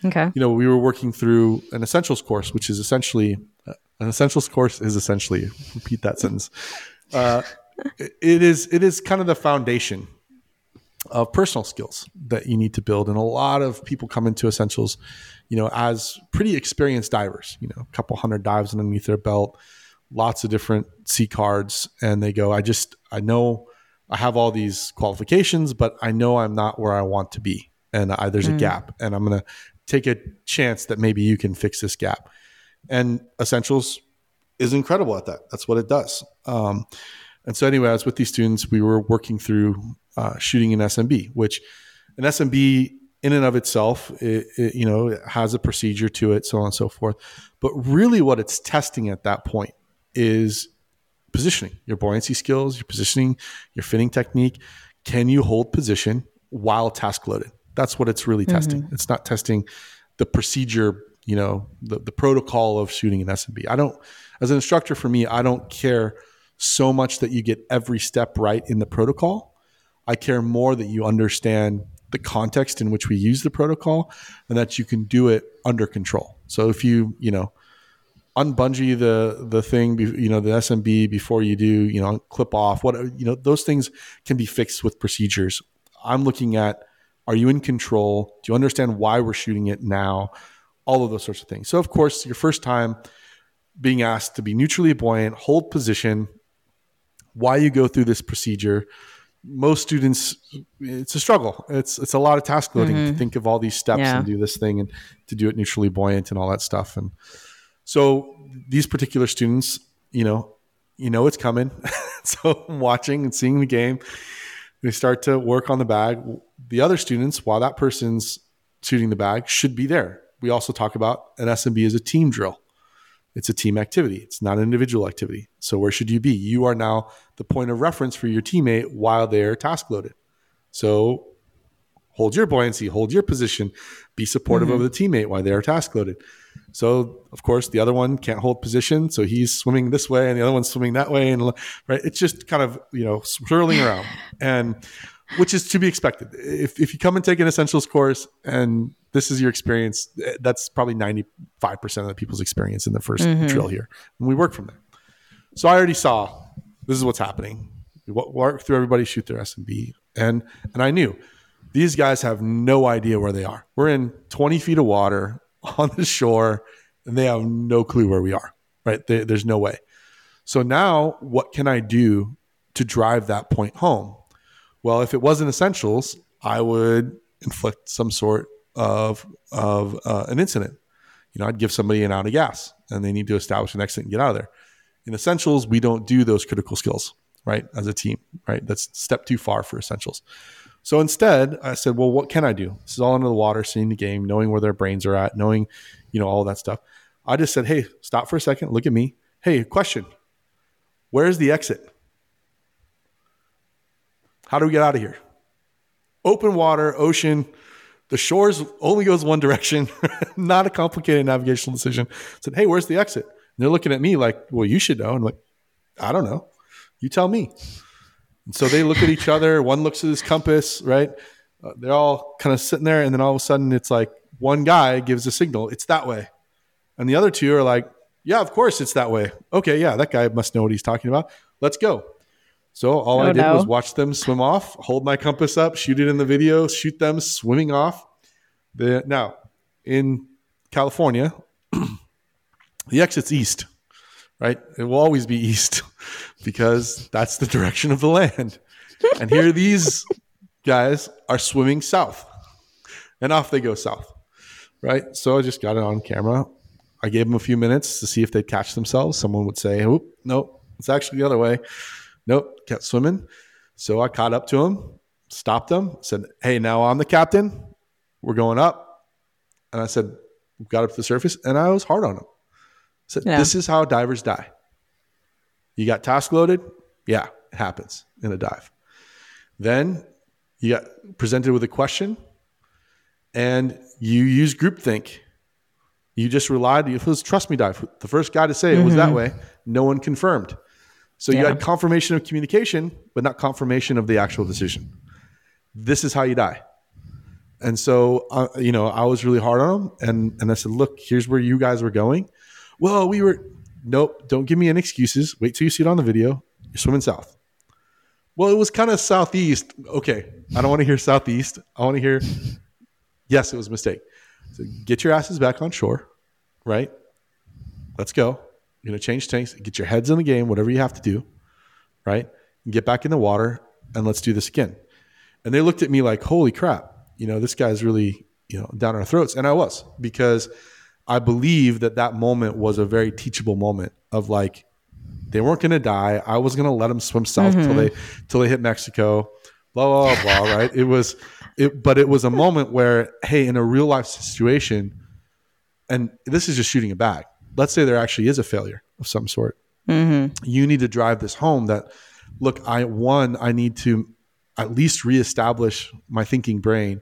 okay, you know, we were working through an essentials course, which is essentially uh, an essentials course is essentially repeat that sentence. Uh, it is it is kind of the foundation of personal skills that you need to build, and a lot of people come into essentials, you know, as pretty experienced divers. You know, a couple hundred dives underneath their belt, lots of different C cards, and they go, I just I know I have all these qualifications, but I know I'm not where I want to be. And I, there's mm. a gap. And I'm going to take a chance that maybe you can fix this gap. And Essentials is incredible at that. That's what it does. Um, and so, anyway, I was with these students. We were working through uh, shooting an SMB, which an SMB in and of itself, it, it, you know, it has a procedure to it, so on and so forth. But really, what it's testing at that point is positioning, your buoyancy skills, your positioning, your fitting technique. Can you hold position while task loaded? That's what it's really mm-hmm. testing. It's not testing the procedure, you know, the, the protocol of shooting an SMB. I don't, as an instructor for me, I don't care so much that you get every step right in the protocol. I care more that you understand the context in which we use the protocol and that you can do it under control. So if you, you know, unbungee the the thing, you know, the SMB before you do, you know, clip off. What you know, those things can be fixed with procedures. I'm looking at: Are you in control? Do you understand why we're shooting it now? All of those sorts of things. So, of course, your first time being asked to be neutrally buoyant, hold position. Why you go through this procedure? Most students, it's a struggle. It's it's a lot of task loading mm-hmm. to think of all these steps yeah. and do this thing and to do it neutrally buoyant and all that stuff. And so these particular students, you know, you know it's coming. so I'm watching and seeing the game. They start to work on the bag. The other students, while that person's shooting the bag, should be there. We also talk about an SMB as a team drill. It's a team activity. It's not an individual activity. So where should you be? You are now the point of reference for your teammate while they're task loaded. So hold your buoyancy, hold your position, be supportive mm-hmm. of the teammate while they are task loaded. So of course the other one can't hold position, so he's swimming this way and the other one's swimming that way, and right, it's just kind of you know swirling around, and which is to be expected. If if you come and take an essentials course and this is your experience, that's probably ninety five percent of the people's experience in the 1st mm-hmm. drill here, and we work from there. So I already saw this is what's happening. We work through everybody, shoot their SMB, and and I knew these guys have no idea where they are. We're in 20 feet of water on the shore and they have no clue where we are, right? They, there's no way. So now what can I do to drive that point home? Well, if it wasn't essentials, I would inflict some sort of, of uh, an incident. You know, I'd give somebody an out of gas and they need to establish an exit and get out of there. In essentials, we don't do those critical skills, right? As a team, right? That's step too far for essentials. So instead, I said, well, what can I do? This is all under the water, seeing the game, knowing where their brains are at, knowing, you know, all that stuff. I just said, hey, stop for a second, look at me. Hey, question. Where's the exit? How do we get out of here? Open water, ocean. The shores only goes one direction. Not a complicated navigational decision. I said, hey, where's the exit? And they're looking at me like, well, you should know. And I'm like, I don't know. You tell me. And so they look at each other. One looks at his compass, right? Uh, they're all kind of sitting there. And then all of a sudden, it's like one guy gives a signal, it's that way. And the other two are like, yeah, of course it's that way. Okay, yeah, that guy must know what he's talking about. Let's go. So all oh, I did no. was watch them swim off, hold my compass up, shoot it in the video, shoot them swimming off. The, now, in California, the exit's east right? It will always be east because that's the direction of the land. And here these guys are swimming south. And off they go south. right? So I just got it on camera. I gave them a few minutes to see if they'd catch themselves. Someone would say, "Oh, nope, it's actually the other way." Nope, kept swimming. So I caught up to him, stopped them, said, "Hey, now I'm the captain. We're going up." And I said, "Got up to the surface," and I was hard on him. I said, Yeah. "This is how divers die. You got task loaded. Yeah, it happens in a dive. Then you got presented with a question, and you use groupthink. You just relied. It was trust me dive. The first guy to say it was that mm-hmm. way. No one confirmed. So you had confirmation of communication, but not confirmation of the actual decision. This is how you die. And so, uh, you know, I was really hard on them, and and I said, look, here's where you guys were going. Well, we were. Nope. Don't give me any excuses. Wait till you see it on the video. You're swimming south. Well, it was kind of southeast. Okay, I don't want to hear southeast. I want to hear. Yes, it was a mistake. So get your asses back on shore, right? Let's go. You're gonna change tanks. Get your heads in the game. Whatever you have to do, right? And get back in the water, and let's do this again. And they looked at me like, "Holy crap! You know, this guy's really you know down our throats." And I was because I believe that that moment was a very teachable moment of like they weren't going to die. I was going to let them swim south till mm-hmm. they till they hit Mexico. Blah blah blah. blah right? It was it, but it was a moment where hey, in a real life situation, and this is just shooting a bag. Let's say there actually is a failure of some sort. Mm-hmm. You need to drive this home. That look, I one, I need to at least reestablish my thinking brain,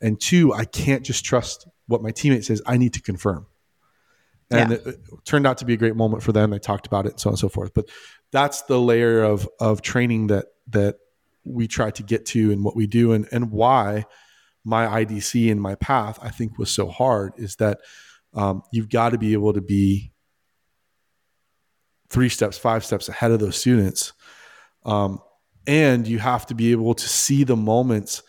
and two, I can't just trust what my teammate says. I need to confirm and Yeah. it, it turned out to be a great moment for them. They talked about it, and so on and so forth. But that's the layer of of training that that we try to get to, and what we do, and and why my IDC and my path I think was so hard is that um, you've got to be able to be three steps, five steps ahead of those students, um, and you have to be able to see the moments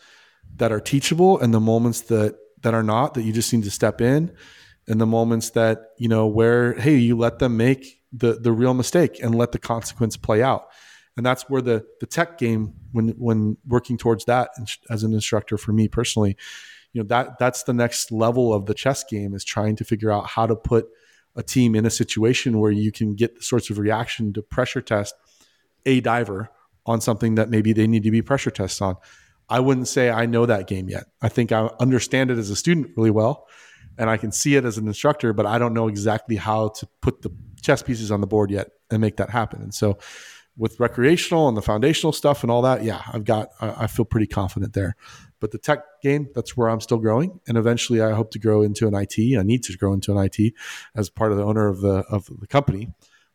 that are teachable and the moments that that are not that you just need to step in. And the moments that you know where hey you let them make the the real mistake and let the consequence play out. And that's where the the tech game when when working towards that as an instructor for me personally you know that that's the next level of the chess game is trying to figure out how to put a team in a situation where you can get the sorts of reaction to pressure test a diver on something that maybe they need to be pressure tests on i wouldn't say i know that game yet i think i understand it as a student really well and I can see it as an instructor, but I don't know exactly how to put the chess pieces on the board yet and make that happen. And so, with recreational and the foundational stuff and all that, yeah, I've got, I I feel pretty confident there. But the tech game, that's where I'm still growing, and eventually, I hope to grow into an IT. I need to grow into an IT as part of the owner of the of the company.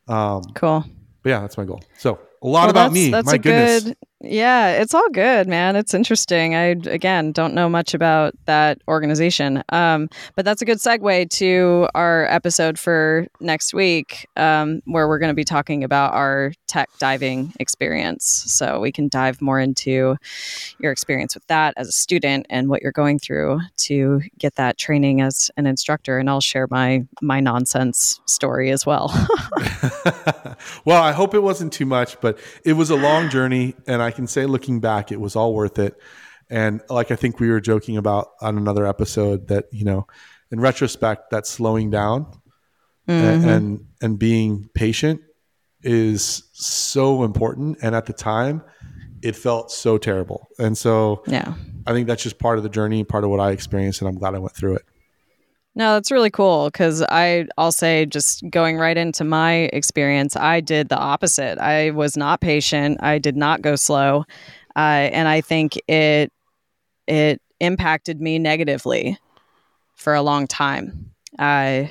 Um, Cool. but yeah, that's my goal. So a lot Well, about that's- me. That's my a goodness. good. Yeah, it's all good, man. It's interesting. I again don't know much about that organization, um, but that's a good segue to our episode for next week, um, where we're going to be talking about our tech diving experience. So we can dive more into your experience with that as a student and what you're going through to get that training as an instructor. And I'll share my my nonsense story as well. well, I hope it wasn't too much, but it was a long journey, and I can say, looking back, it was all worth it. And like I think we were joking about on another episode, that you know, in retrospect, that slowing down and, mm-hmm. and and being patient is so important. And at the time, it felt so terrible. And so yeah. I think that's just part of the journey, part of what I experienced, and I'm glad I went through it. No, that's really cool because I I'll say just going right into my experience, I did the opposite. I was not patient. I did not go slow, uh, and I think it it impacted me negatively for a long time. Uh,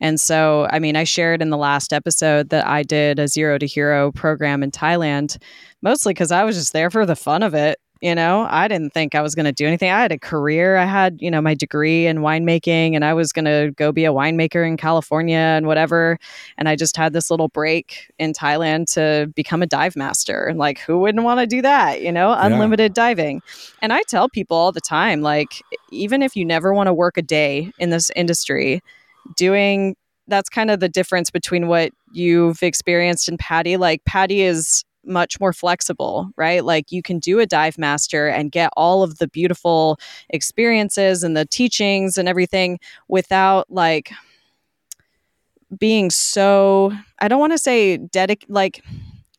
and so, I mean, I shared in the last episode that I did a zero to hero program in Thailand, mostly because I was just there for the fun of it. You know, I didn't think I was going to do anything. I had a career. I had, you know, my degree in winemaking and I was going to go be a winemaker in California and whatever. And I just had this little break in Thailand to become a dive master. And like, who wouldn't want to do that? You know, unlimited diving. And I tell people all the time, like, even if you never want to work a day in this industry, doing that's kind of the difference between what you've experienced and PADI. Like PADI is much more flexible, right? Like you can do a dive master and get all of the beautiful experiences and the teachings and everything without like being so I don't want to say dedic like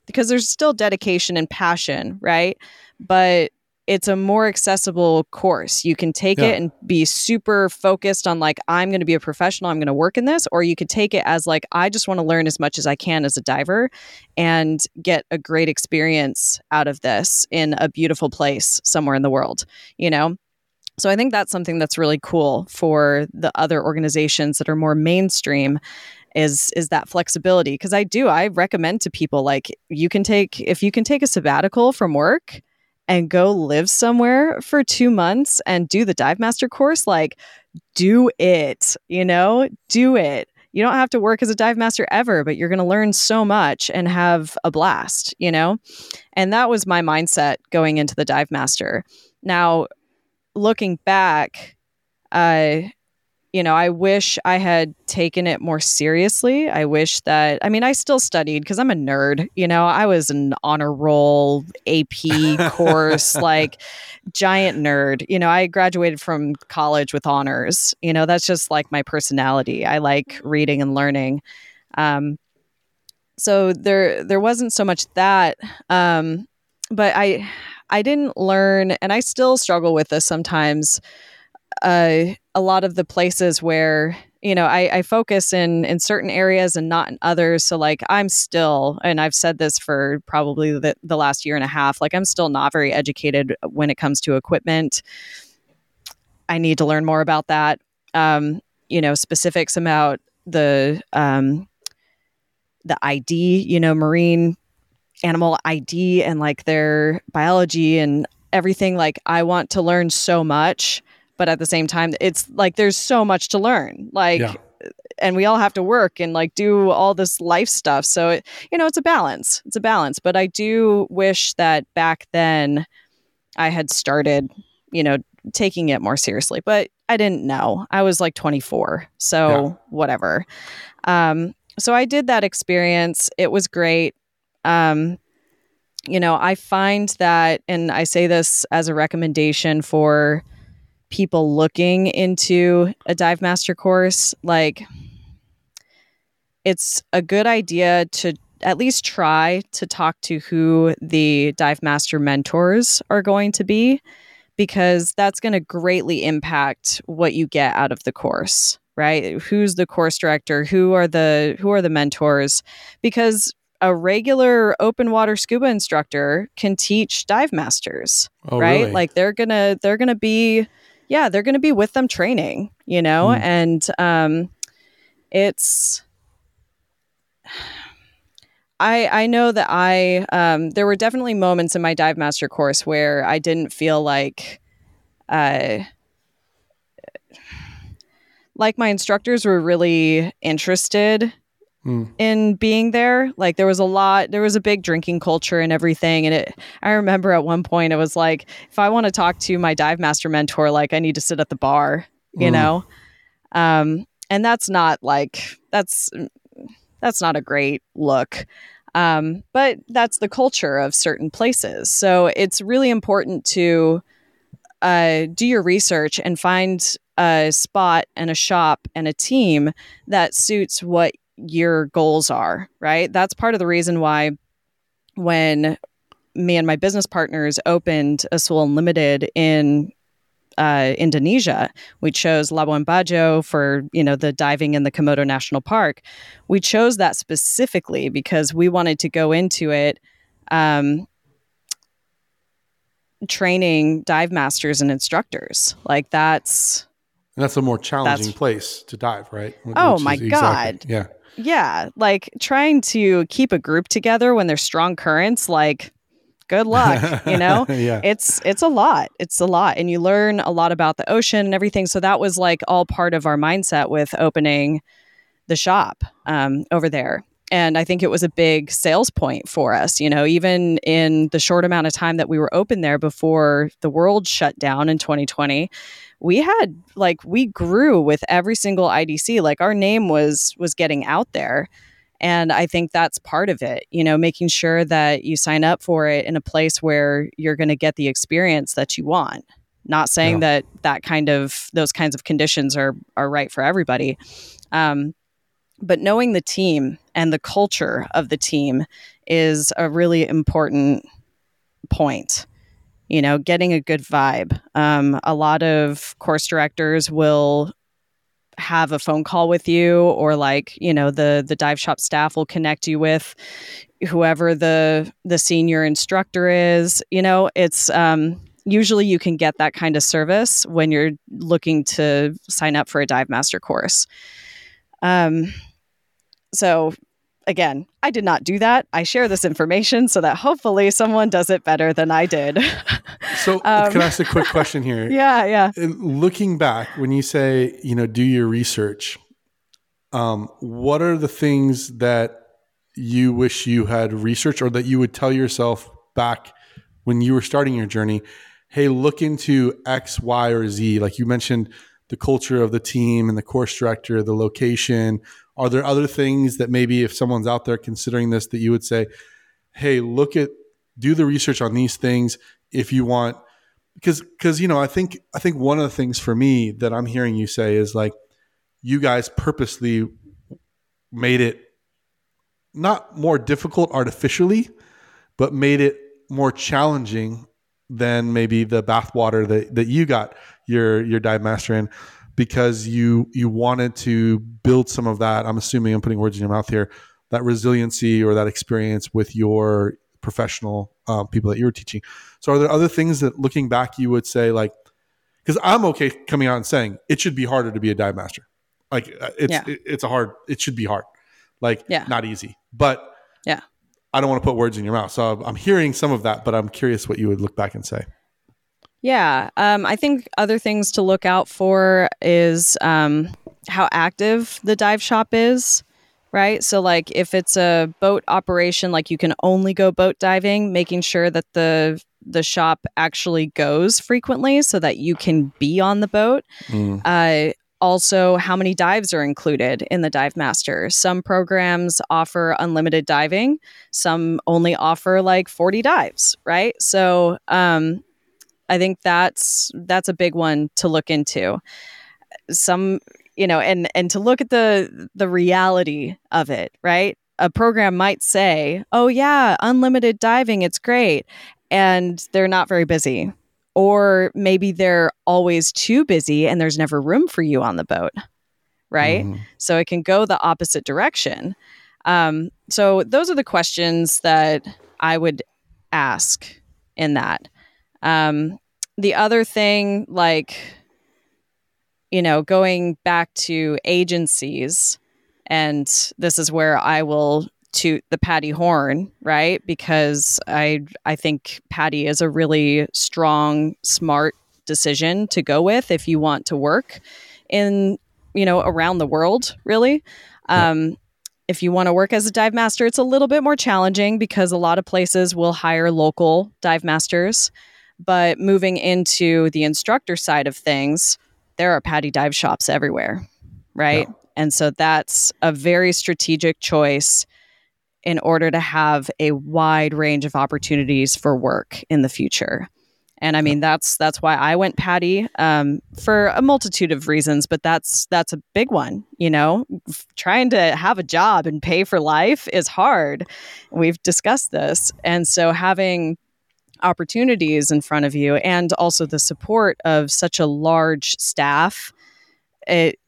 because there's still dedication and passion, right? But it's a more accessible course. You can take Yeah. it and be super focused on like I'm going to be a professional, I'm going to work in this or you could take it as like I just want to learn as much as I can as a diver and get a great experience out of this in a beautiful place somewhere in the world, you know? So I think that's something that's really cool for the other organizations that are more mainstream is is that flexibility because I do I recommend to people like you can take if you can take a sabbatical from work and go live somewhere for 2 months and do the dive master course like do it you know? Do it. You don't have to work as a dive master ever but you're going to learn so much and have a blast you know? And that was my mindset going into the dive master. Now looking back uh you know, I wish I had taken it more seriously. I wish that, I mean, I still studied because I'm a nerd. You know, I was an honor roll AP course, like giant nerd. You know, I graduated from college with honors. You know, that's just like my personality. I like reading and learning. Um, so there, there wasn't so much that, um, but I, I didn't learn, and I still struggle with this sometimes uh, a lot of the places where you know I, I focus in in certain areas and not in others. So like i'm still and i've said this for probably the, the last year and a half like i'm still not very educated when it comes to equipment. I need to learn more about that. Um, you know specifics about the um, the id you know marine animal id and like their biology and everything. Like i want to learn so much but at the same time it's like there's so much to learn like Yeah. and we all have to work and like do all this life stuff. So it, you know it's a balance it's a balance. But i do wish that back then i had started you know taking it more seriously but i didn't know. I was like 24 so Yeah. whatever. Um so i did that experience. It was great. Um you know i find that and i say this as a recommendation for people looking into a dive master course like it's a good idea to at least try to talk to who the dive master mentors are going to be because that's going to greatly impact what you get out of the course right? Who's the course director? Who are the who are the mentors? Because a regular open water scuba instructor can teach dive masters Oh, right? really? like they're gonna they're gonna be yeah they're gonna be with them training you know Mm. and um it's i i know that i um there were definitely moments in my dive master course where i didn't feel like uh like my instructors were really interested Mm. in being there. Like there was a lot, there was a big drinking culture and everything. And it, I remember at one point it was like, if I want to talk to my dive master mentor, like I need to sit at the bar, you Mm. know? Um, and that's not like, that's, that's not a great look. Um, but that's the culture of certain places. So it's really important to uh, do your research and find a spot and a shop and a team that suits what your goals are, right? That's part of the reason why when me and my business partners opened Azul Unlimited in uh, Indonesia, we chose Labuan Bajo for you know the diving in the Komodo National Park. We chose that specifically because we wanted to go into it um, training dive masters and instructors. Like that's And that's a more challenging place to dive, right? Oh my is God. Yeah. Yeah, like trying to keep a group together when there's strong currents. Like, good luck, you know. yeah. it's it's a lot it's a lot and you learn a lot about the ocean and everything so that was like all part of our mindset with opening the shop um, over there and i think it was a big sales point for us you know even in the short amount of time that we were open there before the world shut down in 2020 we had like we grew with every single idc like our name was was getting out there And I think that's part of it, you know, making sure that you sign up for it in a place where you're going to get the experience that you want. Not saying yeah. that that kind of those kinds of conditions are are right for everybody, um, but knowing the team and the culture of the team is a really important point. You know, getting a good vibe. Um, a lot of course directors will have a phone call with you or like you know the the dive shop staff will connect you with whoever the the senior instructor is you know it's um usually you can get that kind of service when you're looking to sign up for a dive master course um so again, I did not do that. I share this information so that hopefully someone does it better than I did. so, um, can I ask a quick question here? Yeah, yeah. Looking back, when you say, you know, do your research, um, what are the things that you wish you had researched or that you would tell yourself back when you were starting your journey? Hey, look into X, Y, or Z. Like you mentioned, the culture of the team and the course director, the location, are there other things that maybe if someone's out there considering this that you would say, hey, look at do the research on these things if you want because because you know I think I think one of the things for me that I'm hearing you say is like you guys purposely made it not more difficult artificially, but made it more challenging than maybe the bathwater that, that you got your your dive master in because you you wanted to build some of that. I'm assuming I'm putting words in your mouth here. That resiliency or that experience with your professional um, people that you were teaching. So, are there other things that, looking back, you would say like? Because I'm okay coming out and saying it should be harder to be a dive master. Like uh, it's yeah. it, it's a hard. It should be hard. Like yeah. not easy. But yeah, I don't want to put words in your mouth. So I'm hearing some of that, but I'm curious what you would look back and say. Yeah, um, I think other things to look out for is um, how active the dive shop is, right? So, like, if it's a boat operation, like you can only go boat diving, making sure that the the shop actually goes frequently so that you can be on the boat. Mm. Uh, also, how many dives are included in the Dive Master? Some programs offer unlimited diving, some only offer like 40 dives, right? So, um, I think that's that's a big one to look into. Some, you know, and and to look at the the reality of it, right? A program might say, "Oh yeah, unlimited diving, it's great." And they're not very busy. Or maybe they're always too busy and there's never room for you on the boat. Right? Mm-hmm. So it can go the opposite direction. Um, so those are the questions that I would ask in that. Um, the other thing, like, you know, going back to agencies, and this is where I will toot the PADI horn, right? Because I I think PADI is a really strong, smart decision to go with if you want to work in you know around the world, really. Um, if you want to work as a dive master, it's a little bit more challenging because a lot of places will hire local dive masters. But moving into the instructor side of things, there are PADI dive shops everywhere, right? And so that's a very strategic choice in order to have a wide range of opportunities for work in the future. And I mean that's that's why I went PADI um, for a multitude of reasons, but that's that's a big one. You know, F- trying to have a job and pay for life is hard. We've discussed this, and so having opportunities in front of you and also the support of such a large staff it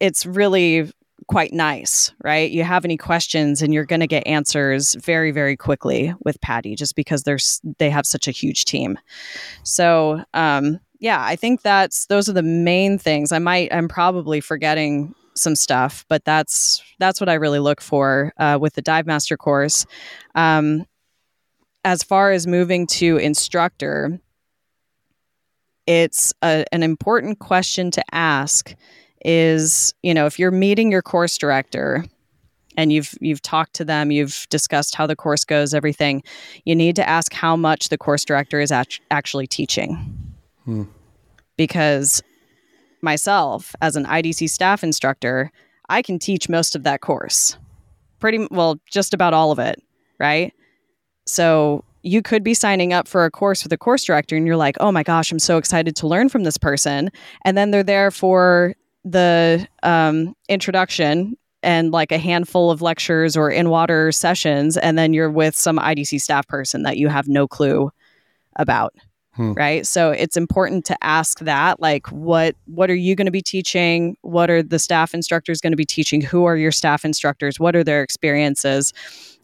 it's really quite nice right? You have any questions and you're going to get answers very very quickly with PADI just because there's they have such a huge team. So um yeah i think that's those are the main things. I might i'm probably forgetting some stuff but that's that's what i really look for uh, with the dive master course. Um, as far as moving to instructor, it's a, an important question to ask is, you know, if you're meeting your course director and you've you've talked to them, you've discussed how the course goes, everything, you need to ask how much the course director is act- actually teaching. Hmm. Because myself as an IDC staff instructor, I can teach most of that course pretty well, just about all of it, right? So you could be signing up for a course with a course director and you're like, oh my gosh, I'm so excited to learn from this person. And then they're there for the um, introduction and like a handful of lectures or in water sessions. And then you're with some IDC staff person that you have no clue about. Hmm. Right. So it's important to ask that like what what are you going to be teaching? What are the staff instructors going to be teaching? Who are your staff instructors? What are their experiences?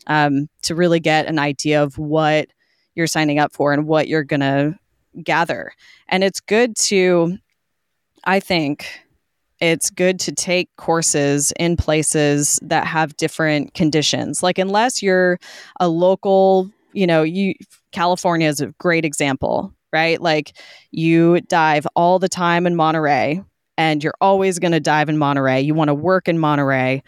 Um, to really get an idea of what you're signing up for and what you're going to gather. And it's good to, I think, it's good to take courses in places that have different conditions. Like, unless you're a local, you know, you California is a great example, right? Like, you dive all the time in Monterey and you're always going to dive in Monterey. You want to work in Monterey.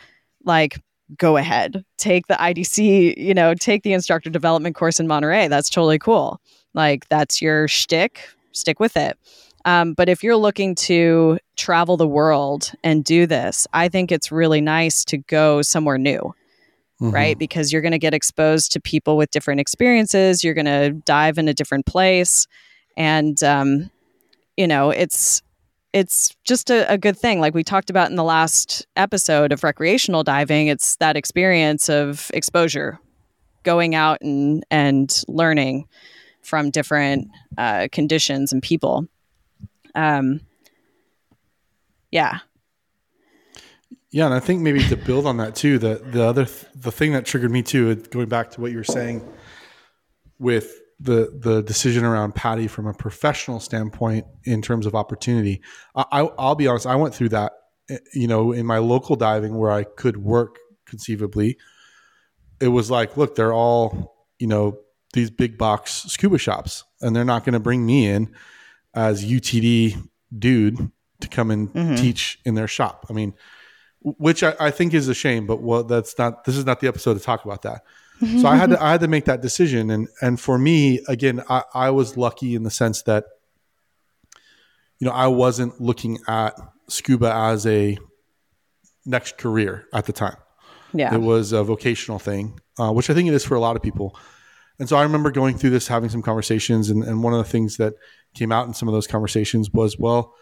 Like, go ahead, take the IDC, you know, take the instructor development course in Monterey. That's totally cool. Like that's your shtick, stick with it. Um, but if you're looking to travel the world and do this, I think it's really nice to go somewhere new, mm-hmm. right? Because you're going to get exposed to people with different experiences. You're going to dive in a different place. And, um, you know, it's, it's just a, a, good thing. Like we talked about in the last episode of recreational diving, it's that experience of exposure, going out and and learning from different uh, conditions and people. Um, yeah, yeah, and I think maybe to build on that too, the the other th- the thing that triggered me too, going back to what you were saying with the the decision around PADI from a professional standpoint in terms of opportunity. I, will be honest, I went through that, eh, you know, in my local diving where I could work conceivably. It was like, look, they're all, you know, these big box scuba shops, and they're not going to bring me in as UTD dude to come and mm-hmm. teach in their shop. I mean, which I, I think is a shame, but well, that's not. This is not the episode to talk about that so I had to I had to make that decision, and and for me, again, I, I was lucky in the sense that you know I wasn't looking at scuba as a next career at the time. Yeah, it was a vocational thing, uh, which I think it is for a lot of people. And so I remember going through this, having some conversations, and, and one of the things that came out in some of those conversations was, well,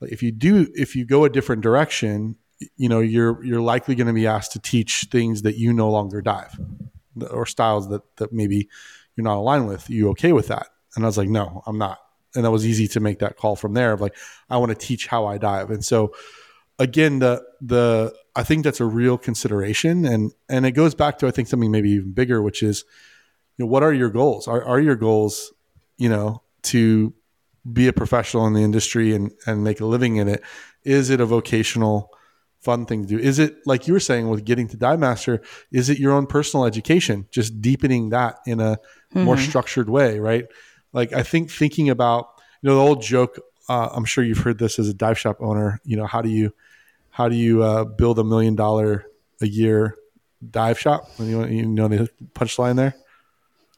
if you do, if you go a different direction, you know, you're you're likely going to be asked to teach things that you no longer dive or styles that that maybe you're not aligned with. you okay with that? And I was like, no, I'm not. And that was easy to make that call from there of like, I want to teach how I dive. And so again, the the I think that's a real consideration. And and it goes back to I think something maybe even bigger, which is, you know, what are your goals? Are are your goals, you know, to be a professional in the industry and and make a living in it? Is it a vocational fun thing to do? Is it like you were saying with getting to Dive Master? Is it your own personal education, just deepening that in a mm-hmm. more structured way, right? Like I think thinking about you know the old joke. Uh, I'm sure you've heard this as a dive shop owner. You know how do you how do you uh, build a million dollar a year dive shop? You know, you know the punchline there.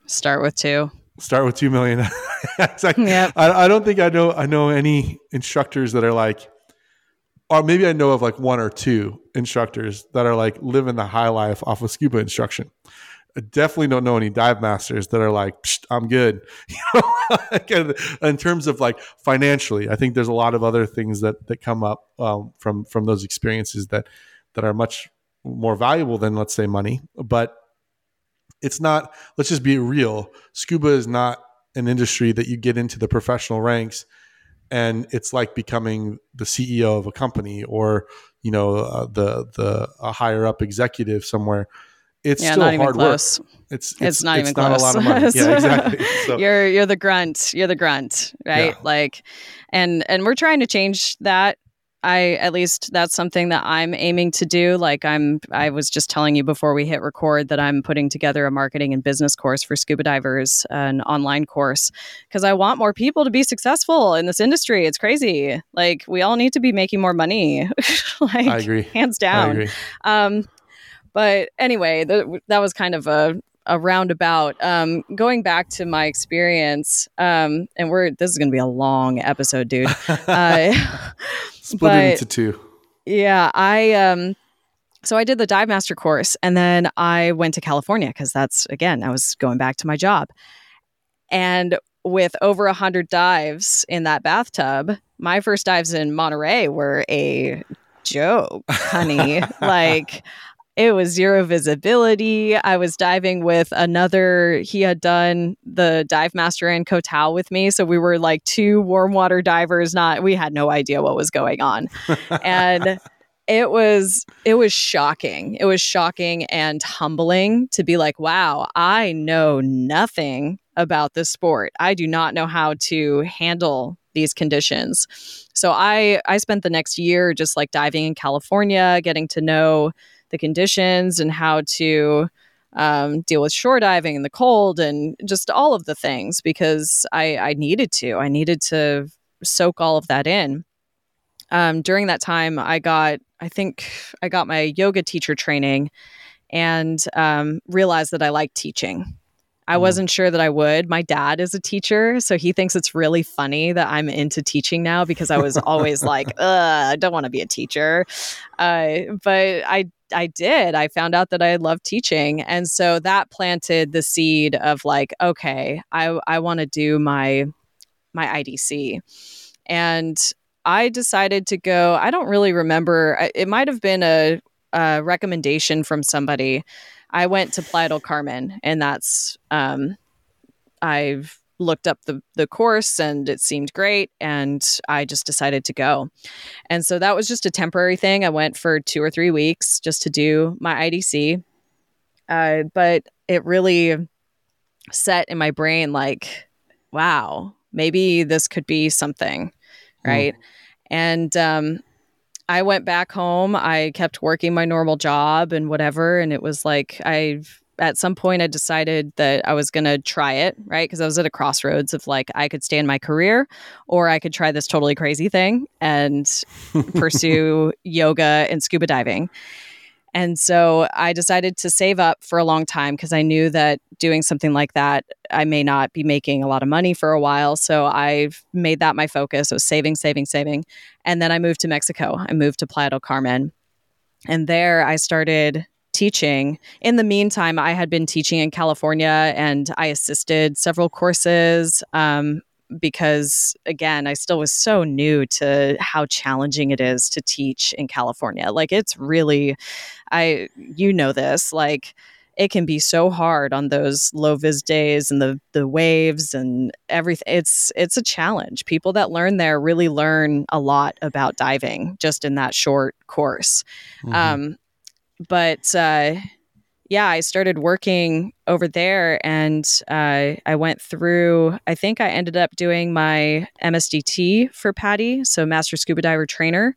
Start with two. Start with two million. exactly. Yep. I, I don't think I know I know any instructors that are like or maybe I know of like one or two instructors that are like living the high life off of scuba instruction. I definitely don't know any dive masters that are like, I'm good. in terms of like financially, I think there's a lot of other things that that come up um, from from those experiences that that are much more valuable than let's say money. But it's not. Let's just be real. Scuba is not an industry that you get into the professional ranks and it's like becoming the CEO of a company or you know uh, the the a higher up executive somewhere. It's yeah, still hard work. It's, it's, it's not it's even not close. a lot of money. Yeah, exactly. So. you're you're the grunt. You're the grunt, right? Yeah. Like, and and we're trying to change that I at least that's something that I'm aiming to do. Like I'm I was just telling you before we hit record that I'm putting together a marketing and business course for scuba divers, an online course because I want more people to be successful in this industry. It's crazy. Like we all need to be making more money. like I agree. Hands down. I agree. Um but anyway, the, that was kind of a a roundabout. Um, going back to my experience, um, and we're this is going to be a long episode, dude. Uh, Split but, it into two. Yeah, I um so I did the dive master course and then I went to California because that's again, I was going back to my job. And with over a hundred dives in that bathtub, my first dives in Monterey were a joke, honey. like it was zero visibility. I was diving with another, he had done the dive master in Koh Tao with me. So we were like two warm water divers, not, we had no idea what was going on. and it was it was shocking it was shocking and humbling to be like wow i know nothing about this sport i do not know how to handle these conditions so i i spent the next year just like diving in california getting to know the conditions and how to um, deal with shore diving in the cold and just all of the things because I, I needed to i needed to soak all of that in um, during that time, I got, I think I got my yoga teacher training and um, realized that I like teaching. I mm. wasn't sure that I would. My dad is a teacher, so he thinks it's really funny that I'm into teaching now because I was always like, I don't want to be a teacher. Uh, but I I did. I found out that I love teaching, and so that planted the seed of like, okay, I I want to do my my IDC, and I decided to go. I don't really remember. It might have been a, a recommendation from somebody. I went to Playa del Carmen, and that's um, I've looked up the the course and it seemed great and I just decided to go. And so that was just a temporary thing. I went for 2 or 3 weeks just to do my IDC. Uh, but it really set in my brain like wow, maybe this could be something, right? Mm. And um, I went back home. I kept working my normal job and whatever. And it was like, I, at some point, I decided that I was going to try it, right? Because I was at a crossroads of like, I could stay in my career or I could try this totally crazy thing and pursue yoga and scuba diving. And so I decided to save up for a long time because I knew that doing something like that, I may not be making a lot of money for a while. So I've made that my focus. It was saving, saving, saving. And then I moved to Mexico. I moved to Playa del Carmen. And there I started teaching. In the meantime, I had been teaching in California and I assisted several courses. Um, because again, I still was so new to how challenging it is to teach in California. Like it's really I you know this, like it can be so hard on those low vis days and the the waves and everything. It's it's a challenge. People that learn there really learn a lot about diving just in that short course. Mm-hmm. Um, but uh, yeah, I started working over there and uh, I went through, I think I ended up doing my MSDT for PADI, so Master Scuba Diver Trainer.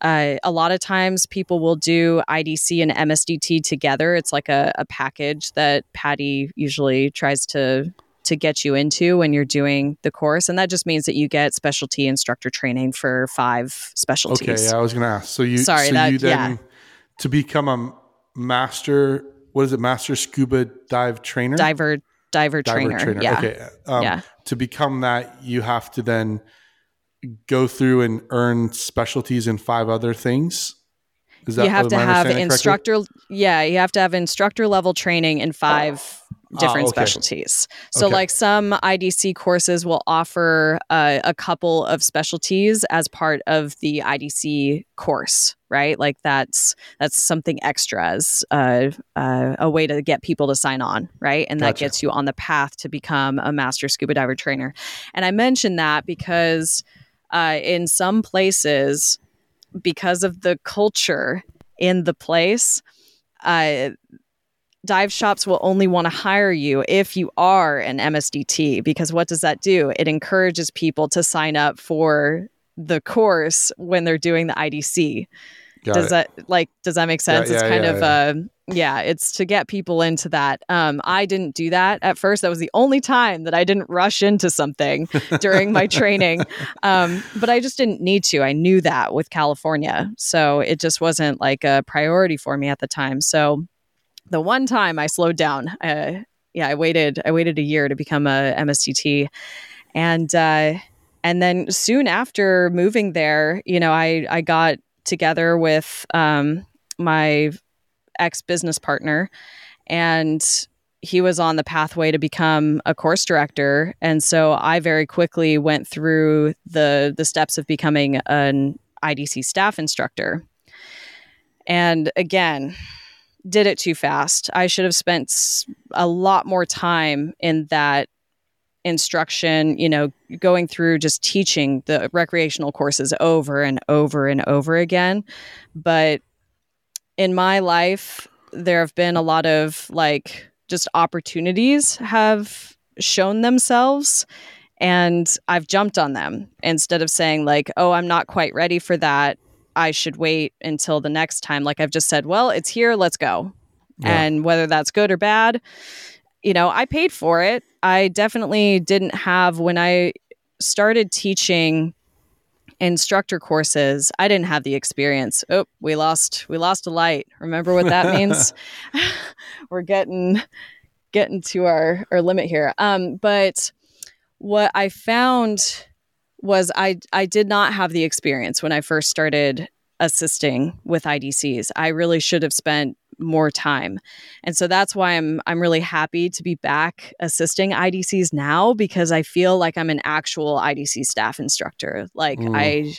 Uh, a lot of times people will do IDC and MSDT together. It's like a, a package that PADI usually tries to to get you into when you're doing the course and that just means that you get specialty instructor training for five specialties okay yeah, i was gonna ask so you sorry so that, you then yeah. to become a master what is it, master scuba dive trainer? Diver diver, diver trainer. trainer. Yeah. Okay. Um, yeah. To become that, you have to then go through and earn specialties in five other things. Is that you have to have instructor? Correctly? Yeah, you have to have instructor level training in five different ah, okay. specialties. So, okay. like some IDC courses will offer uh, a couple of specialties as part of the IDC course, right? Like that's that's something extra as uh, uh, a way to get people to sign on, right? And gotcha. that gets you on the path to become a master scuba diver trainer. And I mention that because uh, in some places, because of the culture in the place. Uh, dive shops will only want to hire you if you are an MSDT because what does that do? It encourages people to sign up for the course when they're doing the IDC. Got does it. that like does that make sense? Yeah, it's yeah, kind yeah, of uh yeah, it's to get people into that. Um I didn't do that at first. That was the only time that I didn't rush into something during my training. Um but I just didn't need to. I knew that with California. So it just wasn't like a priority for me at the time. So the one time I slowed down, uh, yeah, I waited. I waited a year to become a MSDT, and uh, and then soon after moving there, you know, I I got together with um, my ex business partner, and he was on the pathway to become a course director and so i very quickly went through the the steps of becoming an idc staff instructor and again did it too fast i should have spent a lot more time in that instruction you know going through just teaching the recreational courses over and over and over again but in my life there have been a lot of like just opportunities have shown themselves and I've jumped on them instead of saying like, "Oh, I'm not quite ready for that. I should wait until the next time." Like I've just said, "Well, it's here, let's go." Yeah. And whether that's good or bad, you know, I paid for it. I definitely didn't have when I started teaching instructor courses i didn't have the experience oh we lost we lost a light remember what that means we're getting getting to our our limit here um but what i found was i i did not have the experience when i first started assisting with idcs i really should have spent more time. And so that's why I'm I'm really happy to be back assisting IDCs now because I feel like I'm an actual IDC staff instructor. Like mm. I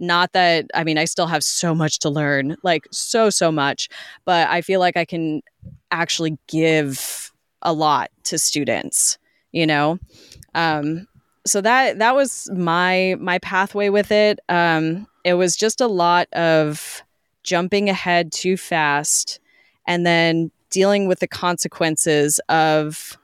not that I mean I still have so much to learn, like so so much, but I feel like I can actually give a lot to students, you know. Um so that that was my my pathway with it. Um it was just a lot of jumping ahead too fast and then dealing with the consequences of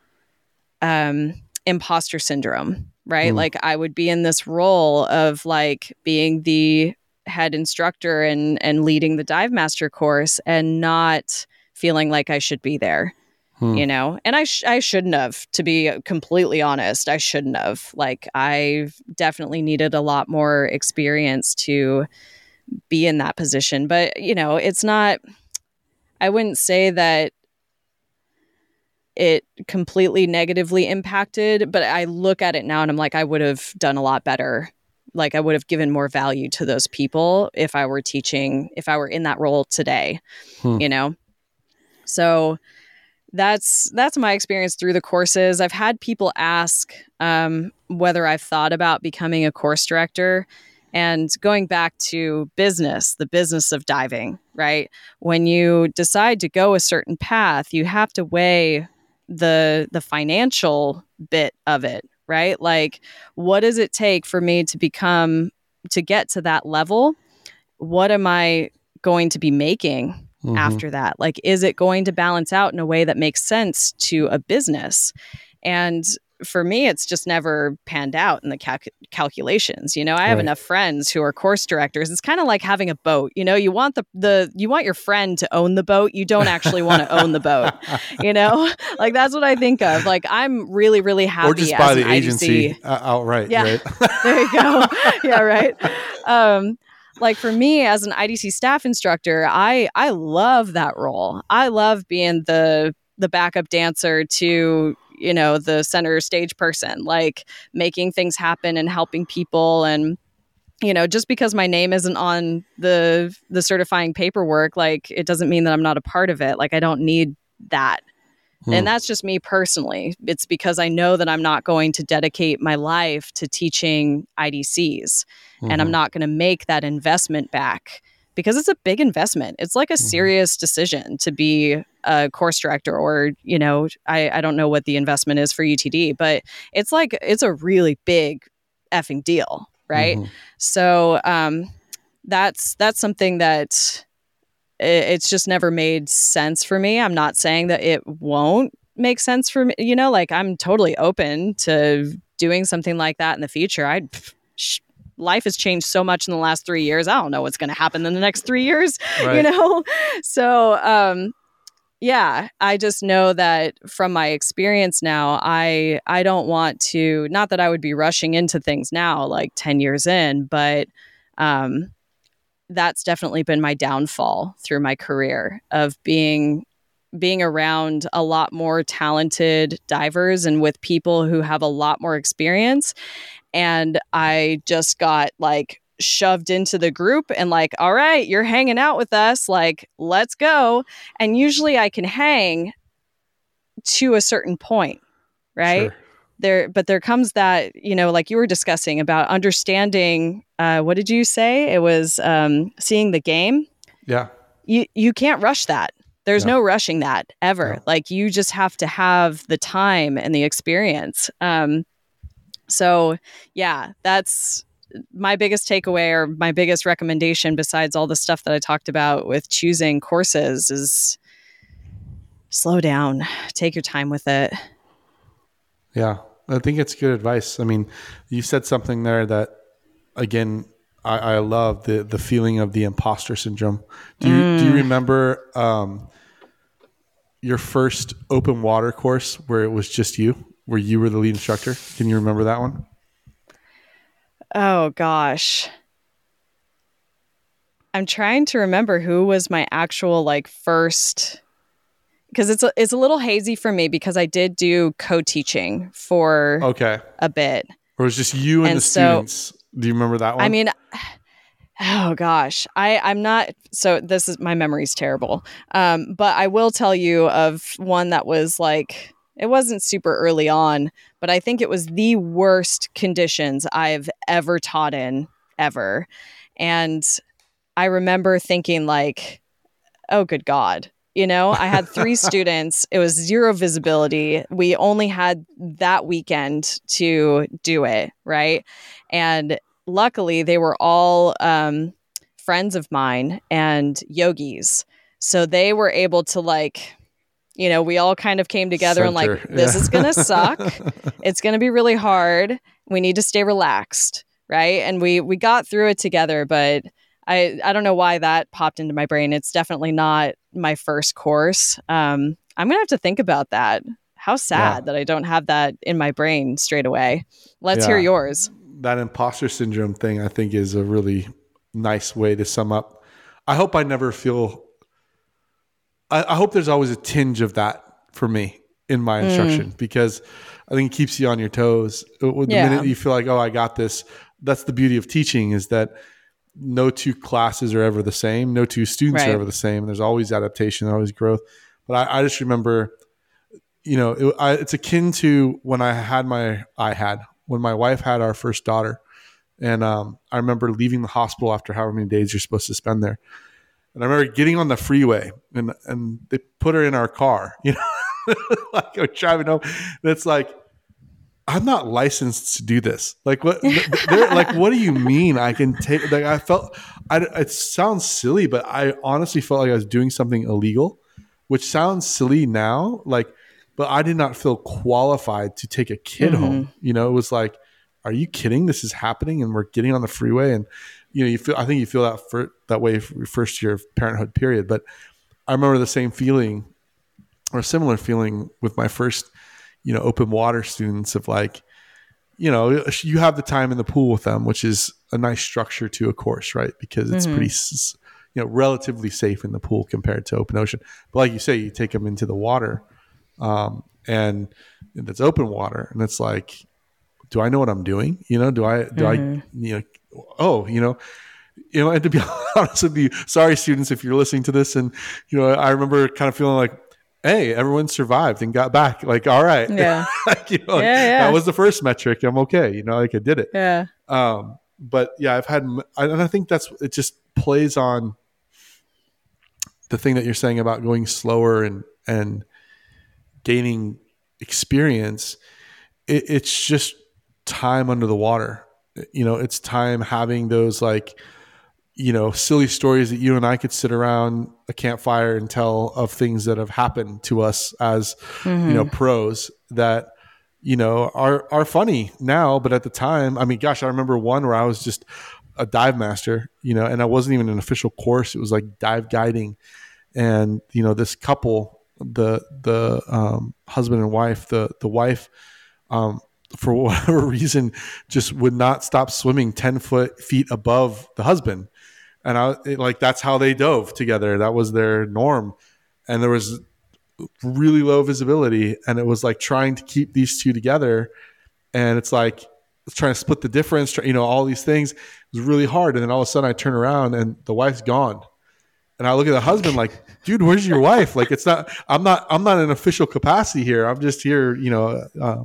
um, imposter syndrome, right? Mm. Like I would be in this role of like being the head instructor and and leading the dive master course and not feeling like I should be there. Hmm. You know, and I sh- I shouldn't have to be completely honest. I shouldn't have. Like I definitely needed a lot more experience to be in that position. But, you know, it's not I wouldn't say that it completely negatively impacted, but I look at it now and I'm like, I would have done a lot better. Like, I would have given more value to those people if I were teaching, if I were in that role today, hmm. you know? So, that's that's my experience through the courses. I've had people ask um, whether I've thought about becoming a course director, and going back to business, the business of diving, right? When you decide to go a certain path, you have to weigh the the financial bit of it, right? Like what does it take for me to become to get to that level? What am I going to be making mm-hmm. after that? Like is it going to balance out in a way that makes sense to a business? And for me, it's just never panned out in the cal- calculations. You know, I have right. enough friends who are course directors. It's kind of like having a boat. You know, you want the the you want your friend to own the boat. You don't actually want to own the boat. You know, like that's what I think of. Like I'm really really happy. Or just buy the agency uh, outright. Yeah, right? there you go. yeah, right. Um, like for me as an IDC staff instructor, I I love that role. I love being the the backup dancer to you know the center stage person like making things happen and helping people. And you know just because my name isn't on the the certifying paperwork like it doesn't mean that i'm not a part of it. Like i don't need that. Hmm. and that's just me personally. It's because i know that i'm not going to dedicate my life to teaching idcs mm-hmm. and i'm mm-hmm. not going to make that investment back because it's a big investment. It's like a mm-hmm. serious decision to be a course director or, you know, I, I don't know what the investment is for UTD, but it's like it's a really big effing deal, right? Mm-hmm. So um that's that's something that it, it's just never made sense for me. I'm not saying that it won't make sense for me, you know, like I'm totally open to doing something like that in the future. I'd life has changed so much in the last three years. I don't know what's going to happen in the next three years, right. you know? So, um, yeah, I just know that from my experience now, I I don't want to not that I would be rushing into things now like 10 years in, but um that's definitely been my downfall through my career of being being around a lot more talented divers and with people who have a lot more experience and I just got like shoved into the group and like, all right, you're hanging out with us, like, let's go. And usually I can hang to a certain point, right? Sure. There, but there comes that, you know, like you were discussing about understanding. Uh, what did you say? It was um, seeing the game. Yeah. You you can't rush that. There's No. no rushing that ever. No. Like you just have to have the time and the experience. Um, so yeah, that's my biggest takeaway or my biggest recommendation besides all the stuff that I talked about with choosing courses is slow down, take your time with it. Yeah, I think it's good advice. I mean, you said something there that, again, I, I love the the feeling of the imposter syndrome. Do you do you remember um, your first open water course where it was just you, where you were the lead instructor? Can you remember that one? Oh gosh. I'm trying to remember who was my actual like first because it's a, it's a little hazy for me because I did do co-teaching for Okay, a bit. or it was just you and, And the so- students? Do you remember that one? I mean, oh gosh, I I'm not. So this is my memory's terrible. Um, but I will tell you of one that was like it wasn't super early on, but I think it was the worst conditions I've ever taught in ever, and I remember thinking like, oh good god. You know, I had three students. It was zero visibility. We only had that weekend to do it, right? And luckily, they were all um, friends of mine and yogis. So they were able to, like, you know, we all kind of came together and, like, this yeah. is going to suck. it's going to be really hard. We need to stay relaxed. Right. And we, we got through it together, but I, I don't know why that popped into my brain. It's definitely not my first course. Um, I'm going to have to think about that. How sad that I don't have that in my brain straight away. Let's hear yours. that imposter syndrome thing, I think, is a really nice way to sum up. I hope I never feel. I, I hope there's always a tinge of that for me in my instruction because I think it keeps you on your toes. Uh, The Yeah. minute you feel like, oh, I got this, that's the beauty of teaching is that no two classes are ever the same. No two students Right. are ever the same. There's always adaptation, always growth. But I, I just remember, you know, it, I, it's akin to when I had my, I had when my wife had our first daughter, and um, I remember leaving the hospital after however many days you're supposed to spend there. And I remember getting on the freeway, and and they put her in our car, you know, like I was driving home. And it's like, I'm not licensed to do this. Like what? like, what do you mean? I can take? Like I felt, I, it sounds silly, but I honestly felt like I was doing something illegal, which sounds silly now. Like, but I did not feel qualified to take a kid mm-hmm. home. You know, it was like, are you kidding? This is happening, and we're getting on the freeway, and you know, you feel. I think you feel that for that way for your first year of parenthood period. But I remember the same feeling, or a similar feeling, with my first, you know, open water students of like, you know, you have the time in the pool with them, which is a nice structure to a course, right? Because it's pretty, you know, relatively safe in the pool compared to open ocean. But like you say, you take them into the water, um, and it's open water, and it's like, do I know what I'm doing? You know, do I do I you know? Oh, you know. You know, and to be honest with you, sorry, students, if you're listening to this, and you know, I remember kind of feeling like, "Hey, everyone survived and got back." Like, all right, Yeah. like, you know, Yeah, yeah. that was the first metric. I'm okay. You know, like I did it. Yeah. Um, but yeah, I've had, and I think that's it. Just plays on the thing that you're saying about going slower and and gaining experience. It, it's just time under the water. You know, it's time having those like you know silly stories that you and I could sit around a campfire and tell of things that have happened to us as you know pros that you know are are funny now but at the time i mean gosh i remember one where i was just a dive master you know and i wasn't even an official course. It was like dive guiding. And you know this couple the the um, husband and wife the the wife um, for whatever reason just would not stop swimming 10 foot feet above the husband and i it, like that's how they dove together that was their norm and there was really low visibility and it was like trying to keep these two together and it's like trying to split the difference, you know, all these things. It was really hard. And then all of a sudden I turn around and the wife's gone. And I look at the husband like, dude, where's your wife? Like, it's not, I'm not, I'm not in official capacity here. I'm just here, you know, uh,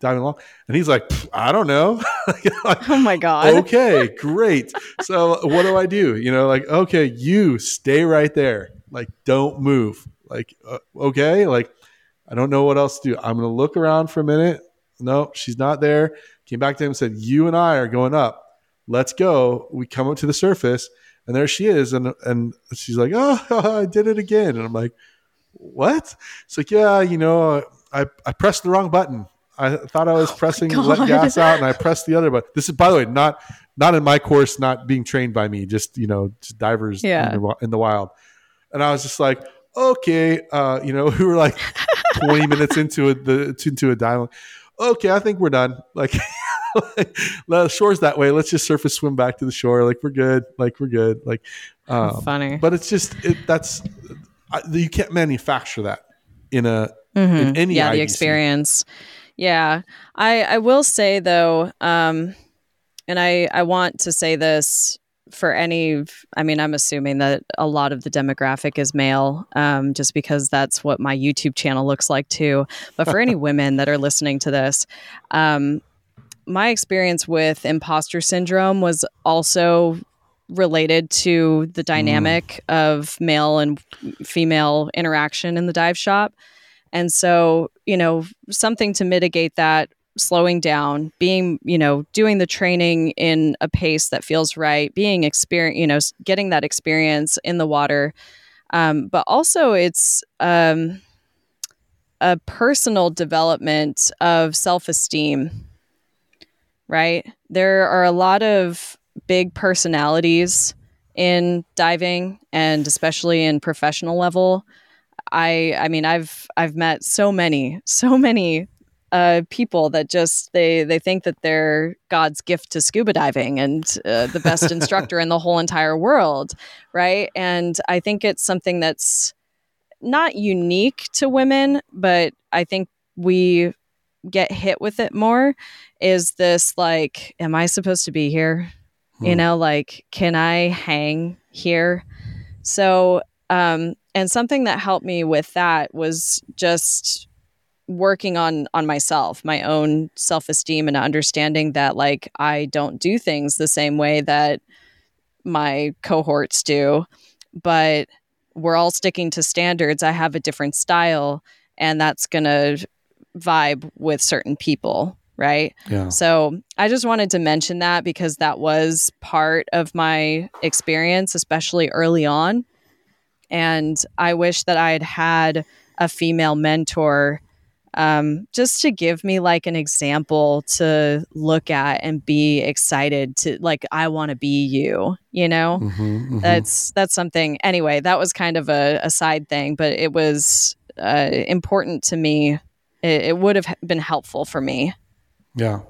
diving along. And he's like, I don't know. like, oh my God. Okay, great. So what do I do? You know, like, okay, you stay right there. Like, don't move. Like, uh, okay. Like, I don't know what else to do. I'm going to look around for a minute. No, she's not there. Came back to him and said, You and I are going up. Let's go. We come up to the surface and there she is. And, and she's like, Oh, I did it again. And I'm like, What? It's like, Yeah, you know, I, I pressed the wrong button. I thought I was oh pressing let gas out and I pressed the other button. This is, by the way, not, not in my course, not being trained by me, just, you know, just divers yeah. in, the, in the wild. And I was just like, okay, uh, you know, we were like 20 minutes into a, the into a dialogue. Okay, I think we're done. Like, the shore's that way. Let's just surface swim back to the shore. Like we're good. Like we're good. Like, um, funny. But it's just it, that's you can't manufacture that in a mm-hmm. in any yeah IDC. the experience. Yeah, I I will say though, um, and I I want to say this for any i mean i'm assuming that a lot of the demographic is male um, just because that's what my youtube channel looks like too. But for any women that are listening to this um, my experience with imposter syndrome was also related to the dynamic mm. of male and female interaction in the dive shop and so you know something to mitigate that slowing down, being, you know, doing the training in a pace that feels right, being experience, you know, getting that experience in the water. Um, but also it's um, a personal development of self-esteem, right? There are a lot of big personalities in diving and especially in professional level. I I mean I've I've met so many so many uh, people that just they they think that they're God's gift to scuba diving and uh, the best instructor in the whole entire world, right? And I think it's something that's not unique to women, but I think we get hit with it more. Is this like, am I supposed to be here? Hmm. You know, like, can I hang here? So, um, and something that helped me with that was just working on on myself my own self-esteem and understanding that like i don't do things the same way that my cohorts do but we're all sticking to standards. I have a different style and that's going to vibe with certain people right? Yeah. so i just wanted to mention that because that was part of my experience especially early on and i wish that i had had a female mentor um, just to give me like an example to look at and be excited to like I want to be you you know? Mm-hmm, mm-hmm. that's that's something anyway that was kind of a, a side thing but it was uh, important to me. It, it would have been helpful for me. Yeah.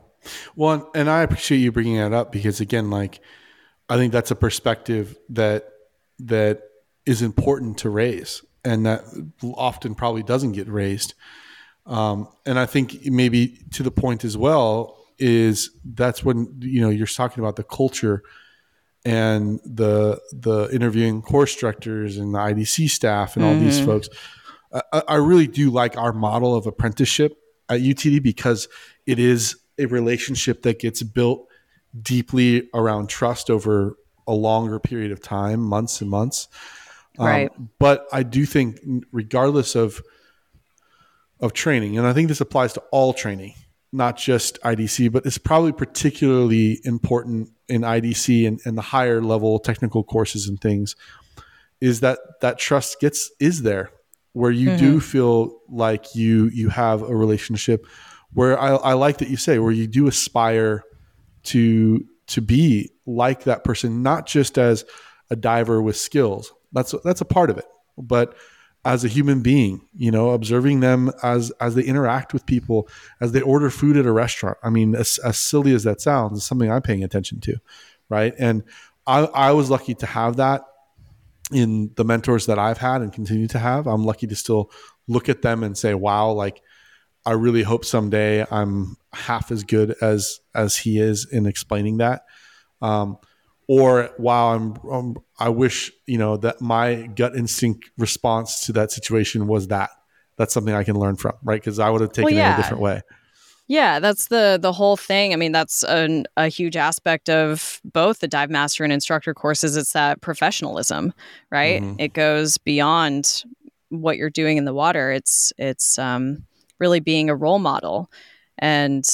Well and I appreciate you bringing that up because again like I think that's a perspective that that is important to raise and that often probably doesn't get raised um, and I think maybe to the point as well is that's when you know you're talking about the culture and the the interviewing course directors and the IDC staff and all mm-hmm. these folks. I, I really do like our model of apprenticeship at UTD because it is a relationship that gets built deeply around trust over a longer period of time, months and months. Um, right. But I do think, regardless of of training, and I think this applies to all training, not just IDC, but it's probably particularly important in IDC and, and the higher level technical courses and things, is that that trust gets is there where you mm-hmm. do feel like you you have a relationship where I, I like that you say where you do aspire to to be like that person, not just as a diver with skills. That's that's a part of it, but as a human being you know observing them as as they interact with people as they order food at a restaurant i mean as, as silly as that sounds is something i'm paying attention to right? And i i was lucky to have that in the mentors that i've had and continue to have. I'm lucky to still look at them and say wow like I really hope someday I'm half as good as as he is in explaining that. Um, or wow I'm, um, I wish you know that my gut instinct response to that situation was that. That's something I can learn from, right? Because I would have taken well, yeah. it a different way. Yeah, that's the the whole thing. I mean, that's an, a huge aspect of both the dive master and instructor courses. It's that professionalism, right? Mm-hmm. It goes beyond what you're doing in the water. It's it's um, really being a role model, and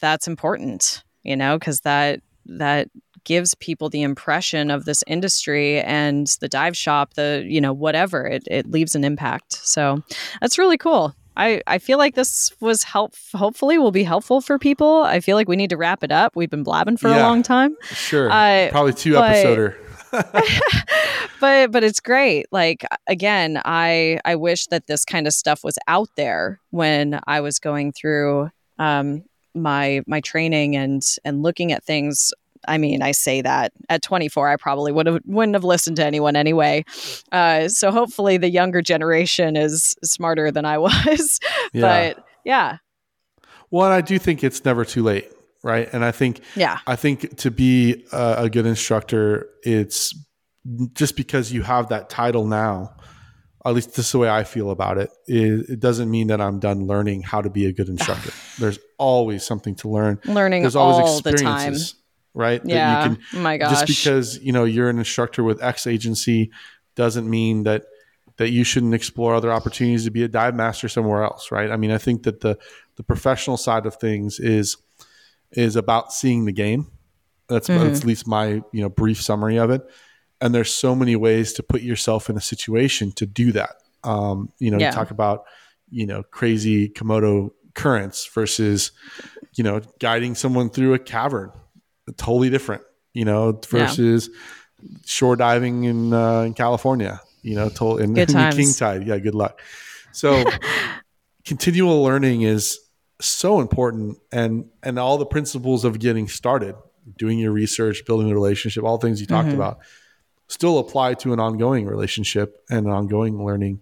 that's important, you know, because that that gives people the impression of this industry and the dive shop, the, you know, whatever, it, it leaves an impact. So that's really cool. I, I feel like this was help hopefully will be helpful for people. I feel like we need to wrap it up. We've been blabbing for yeah, a long time. Sure. Uh, Probably two but, episoder. but but it's great. Like again, I I wish that this kind of stuff was out there when I was going through um my my training and and looking at things I mean, I say that at 24, I probably would have wouldn't have listened to anyone anyway. Uh, so hopefully, the younger generation is smarter than I was. Yeah. But yeah. Well, I do think it's never too late, right? And I think, yeah, I think to be a, a good instructor, it's just because you have that title now. At least this is the way I feel about it. It, it doesn't mean that I'm done learning how to be a good instructor. There's always something to learn. Learning There's always all experiences. the time right? Yeah. That you can, oh my gosh. Just because you know you're an instructor with X agency doesn't mean that that you shouldn't explore other opportunities to be a dive master somewhere else, right? I mean, I think that the the professional side of things is is about seeing the game. That's, mm-hmm. that's at least my you know brief summary of it. And there's so many ways to put yourself in a situation to do that. Um, you know, yeah. you talk about you know crazy Komodo currents versus you know guiding someone through a cavern totally different, you know, versus yeah. shore diving in uh, in California, you know, told in, in the king tide. Yeah, good luck. So continual learning is so important and and all the principles of getting started, doing your research, building a relationship, all things you talked mm-hmm. about still apply to an ongoing relationship and an ongoing learning.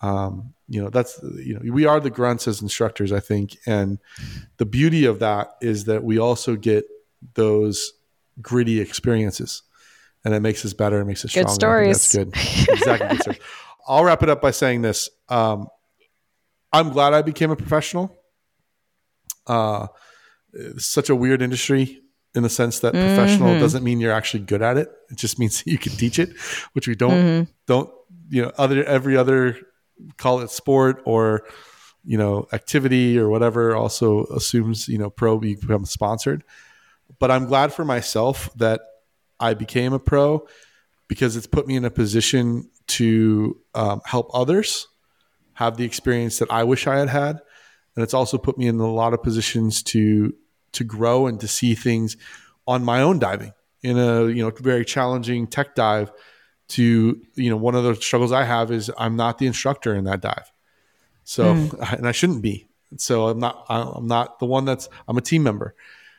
Um, you know, that's you know, we are the grunts as instructors, I think, and the beauty of that is that we also get those gritty experiences and it makes us better and makes us good stronger. Stories. That's good. Exactly. good I'll wrap it up by saying this. Um, I'm glad I became a professional. Uh, it's such a weird industry in the sense that mm-hmm. professional doesn't mean you're actually good at it. It just means you can teach it, which we don't mm-hmm. don't you know other every other call it sport or you know activity or whatever also assumes you know pro you become sponsored but I'm glad for myself that I became a pro because it's put me in a position to um, help others have the experience that I wish I had had, and it's also put me in a lot of positions to to grow and to see things on my own diving in a you know very challenging tech dive. To you know, one of the struggles I have is I'm not the instructor in that dive, so mm. and I shouldn't be. So I'm not I'm not the one that's I'm a team member.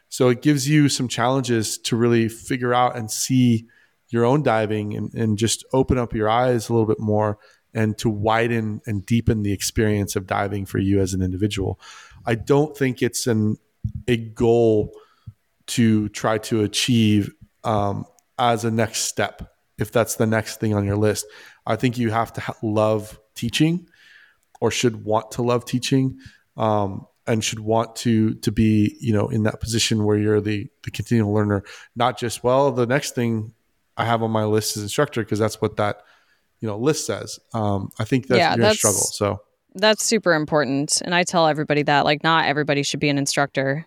So it gives you some challenges to really figure out and see your own diving and, and just open up your eyes a little bit more and to widen and deepen the experience of diving for you as an individual. I don't think it's an a goal to try to achieve um, as a next step. If that's the next thing on your list, I think you have to ha- love teaching, or should want to love teaching. Um, and should want to to be you know in that position where you're the the continual learner not just well the next thing i have on my list is instructor because that's what that you know list says. Um, i think that's yeah, that's, struggle so. that's super important and i tell everybody that like not everybody should be an instructor.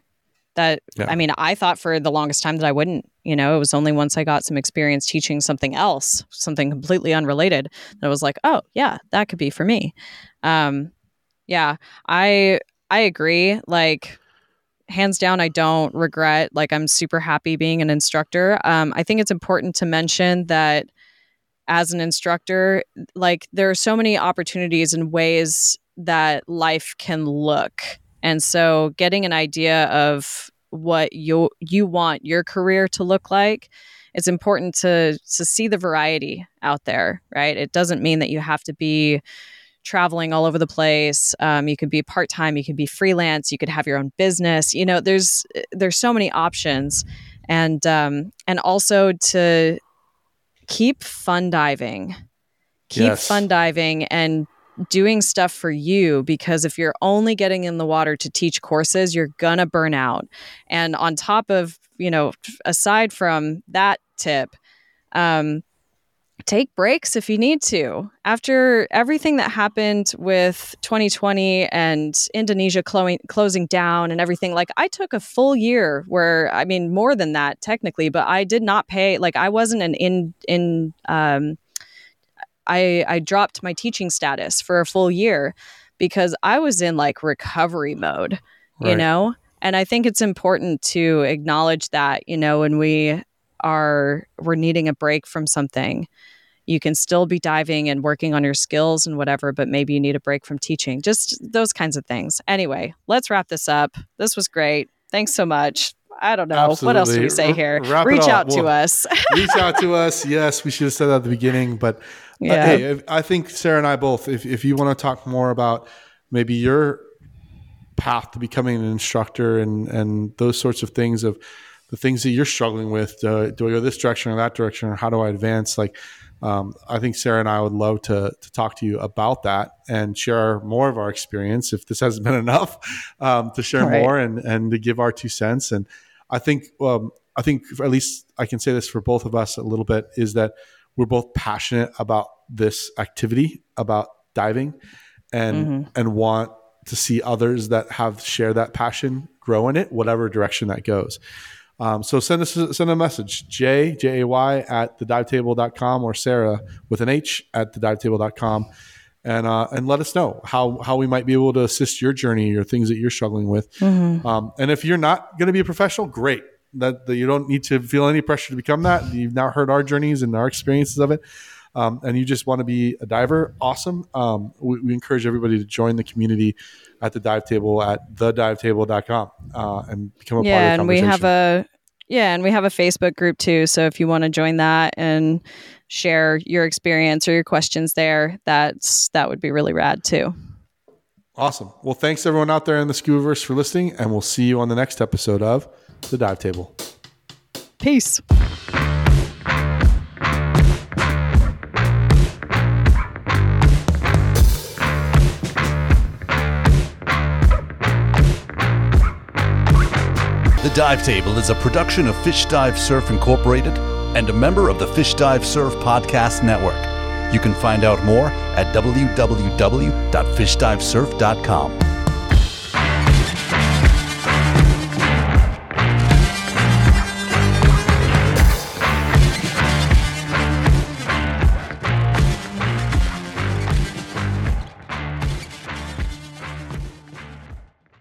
That yeah. i mean i thought for the longest time that i wouldn't you know it was only once i got some experience teaching something else something completely unrelated that i was like oh yeah that could be for me. Um, yeah i I agree. Like, hands down, I don't regret. Like, I'm super happy being an instructor. Um, I think it's important to mention that as an instructor, like, there are so many opportunities and ways that life can look. And so, getting an idea of what you you want your career to look like it's important to to see the variety out there right it doesn't mean that you have to be traveling all over the place. Um, you could be part time. You could be freelance. You could have your own business. You know, there's there's so many options, and um, and also to keep fun diving, keep Yes. fun diving, and doing stuff for you because if you're only getting in the water to teach courses you're gonna burn out and on top of you know aside from that tip um, take breaks if you need to. After everything that happened with 2020 and Indonesia clo- closing down and everything, like I took a full year where, I mean, more than that technically, but I did not pay, like I wasn't an in, in, um, I, I dropped my teaching status for a full year because I was in like recovery mode, you know? And I think it's important to acknowledge that, you know, when we are we're needing a break from something you can still be diving and working on your skills and whatever but maybe you need a break from teaching just those kinds of things. Anyway let's wrap this up. This was great. Thanks so much. I don't know. What else do we say here? it reach out to us. reach out to us. Yes, we should have said that at the beginning, but uh, hey, if, I think Sarah and I both, if, if you want to talk more about maybe your path to becoming an instructor and, and those sorts of things of the things that you're struggling with, uh, do I go this direction or that direction, or how do I advance? Like, um, I think Sarah and I would love to, to talk to you about that and share more of our experience. If this hasn't been enough, um, to share Right. more and, and to give our two cents. And I think, um, I think at least I can say this for both of us a little bit is that we're both passionate about this activity, about diving, and and want to see others that have share that passion grow in it, whatever direction that goes. Um, so send us send a message, J J A Y at thedivetable.com or Sarah with an H at thedivetable.com and uh, and let us know how how we might be able to assist your journey or things that you're struggling with. Um, and if you're not going to be a professional, great. That, that you don't need to feel any pressure to become that. You've now heard our journeys and our experiences of it, um, and you just want to be a diver. Awesome. Um, we, we encourage everybody to join the community at the dive table at thedivetable.com uh, and become a part of yeah the and we have a yeah and we have a facebook group too so if you want to join that and share your experience or your questions there that's that would be really rad too awesome. Well, thanks everyone out there in the Scubaverse for listening, and we'll see you on the next episode of the Dive Table. peace Dive Table is a production of Fish Dive Surf Incorporated and a member of the Fish Dive Surf Podcast Network. You can find out more at www.fishdivesurf.com.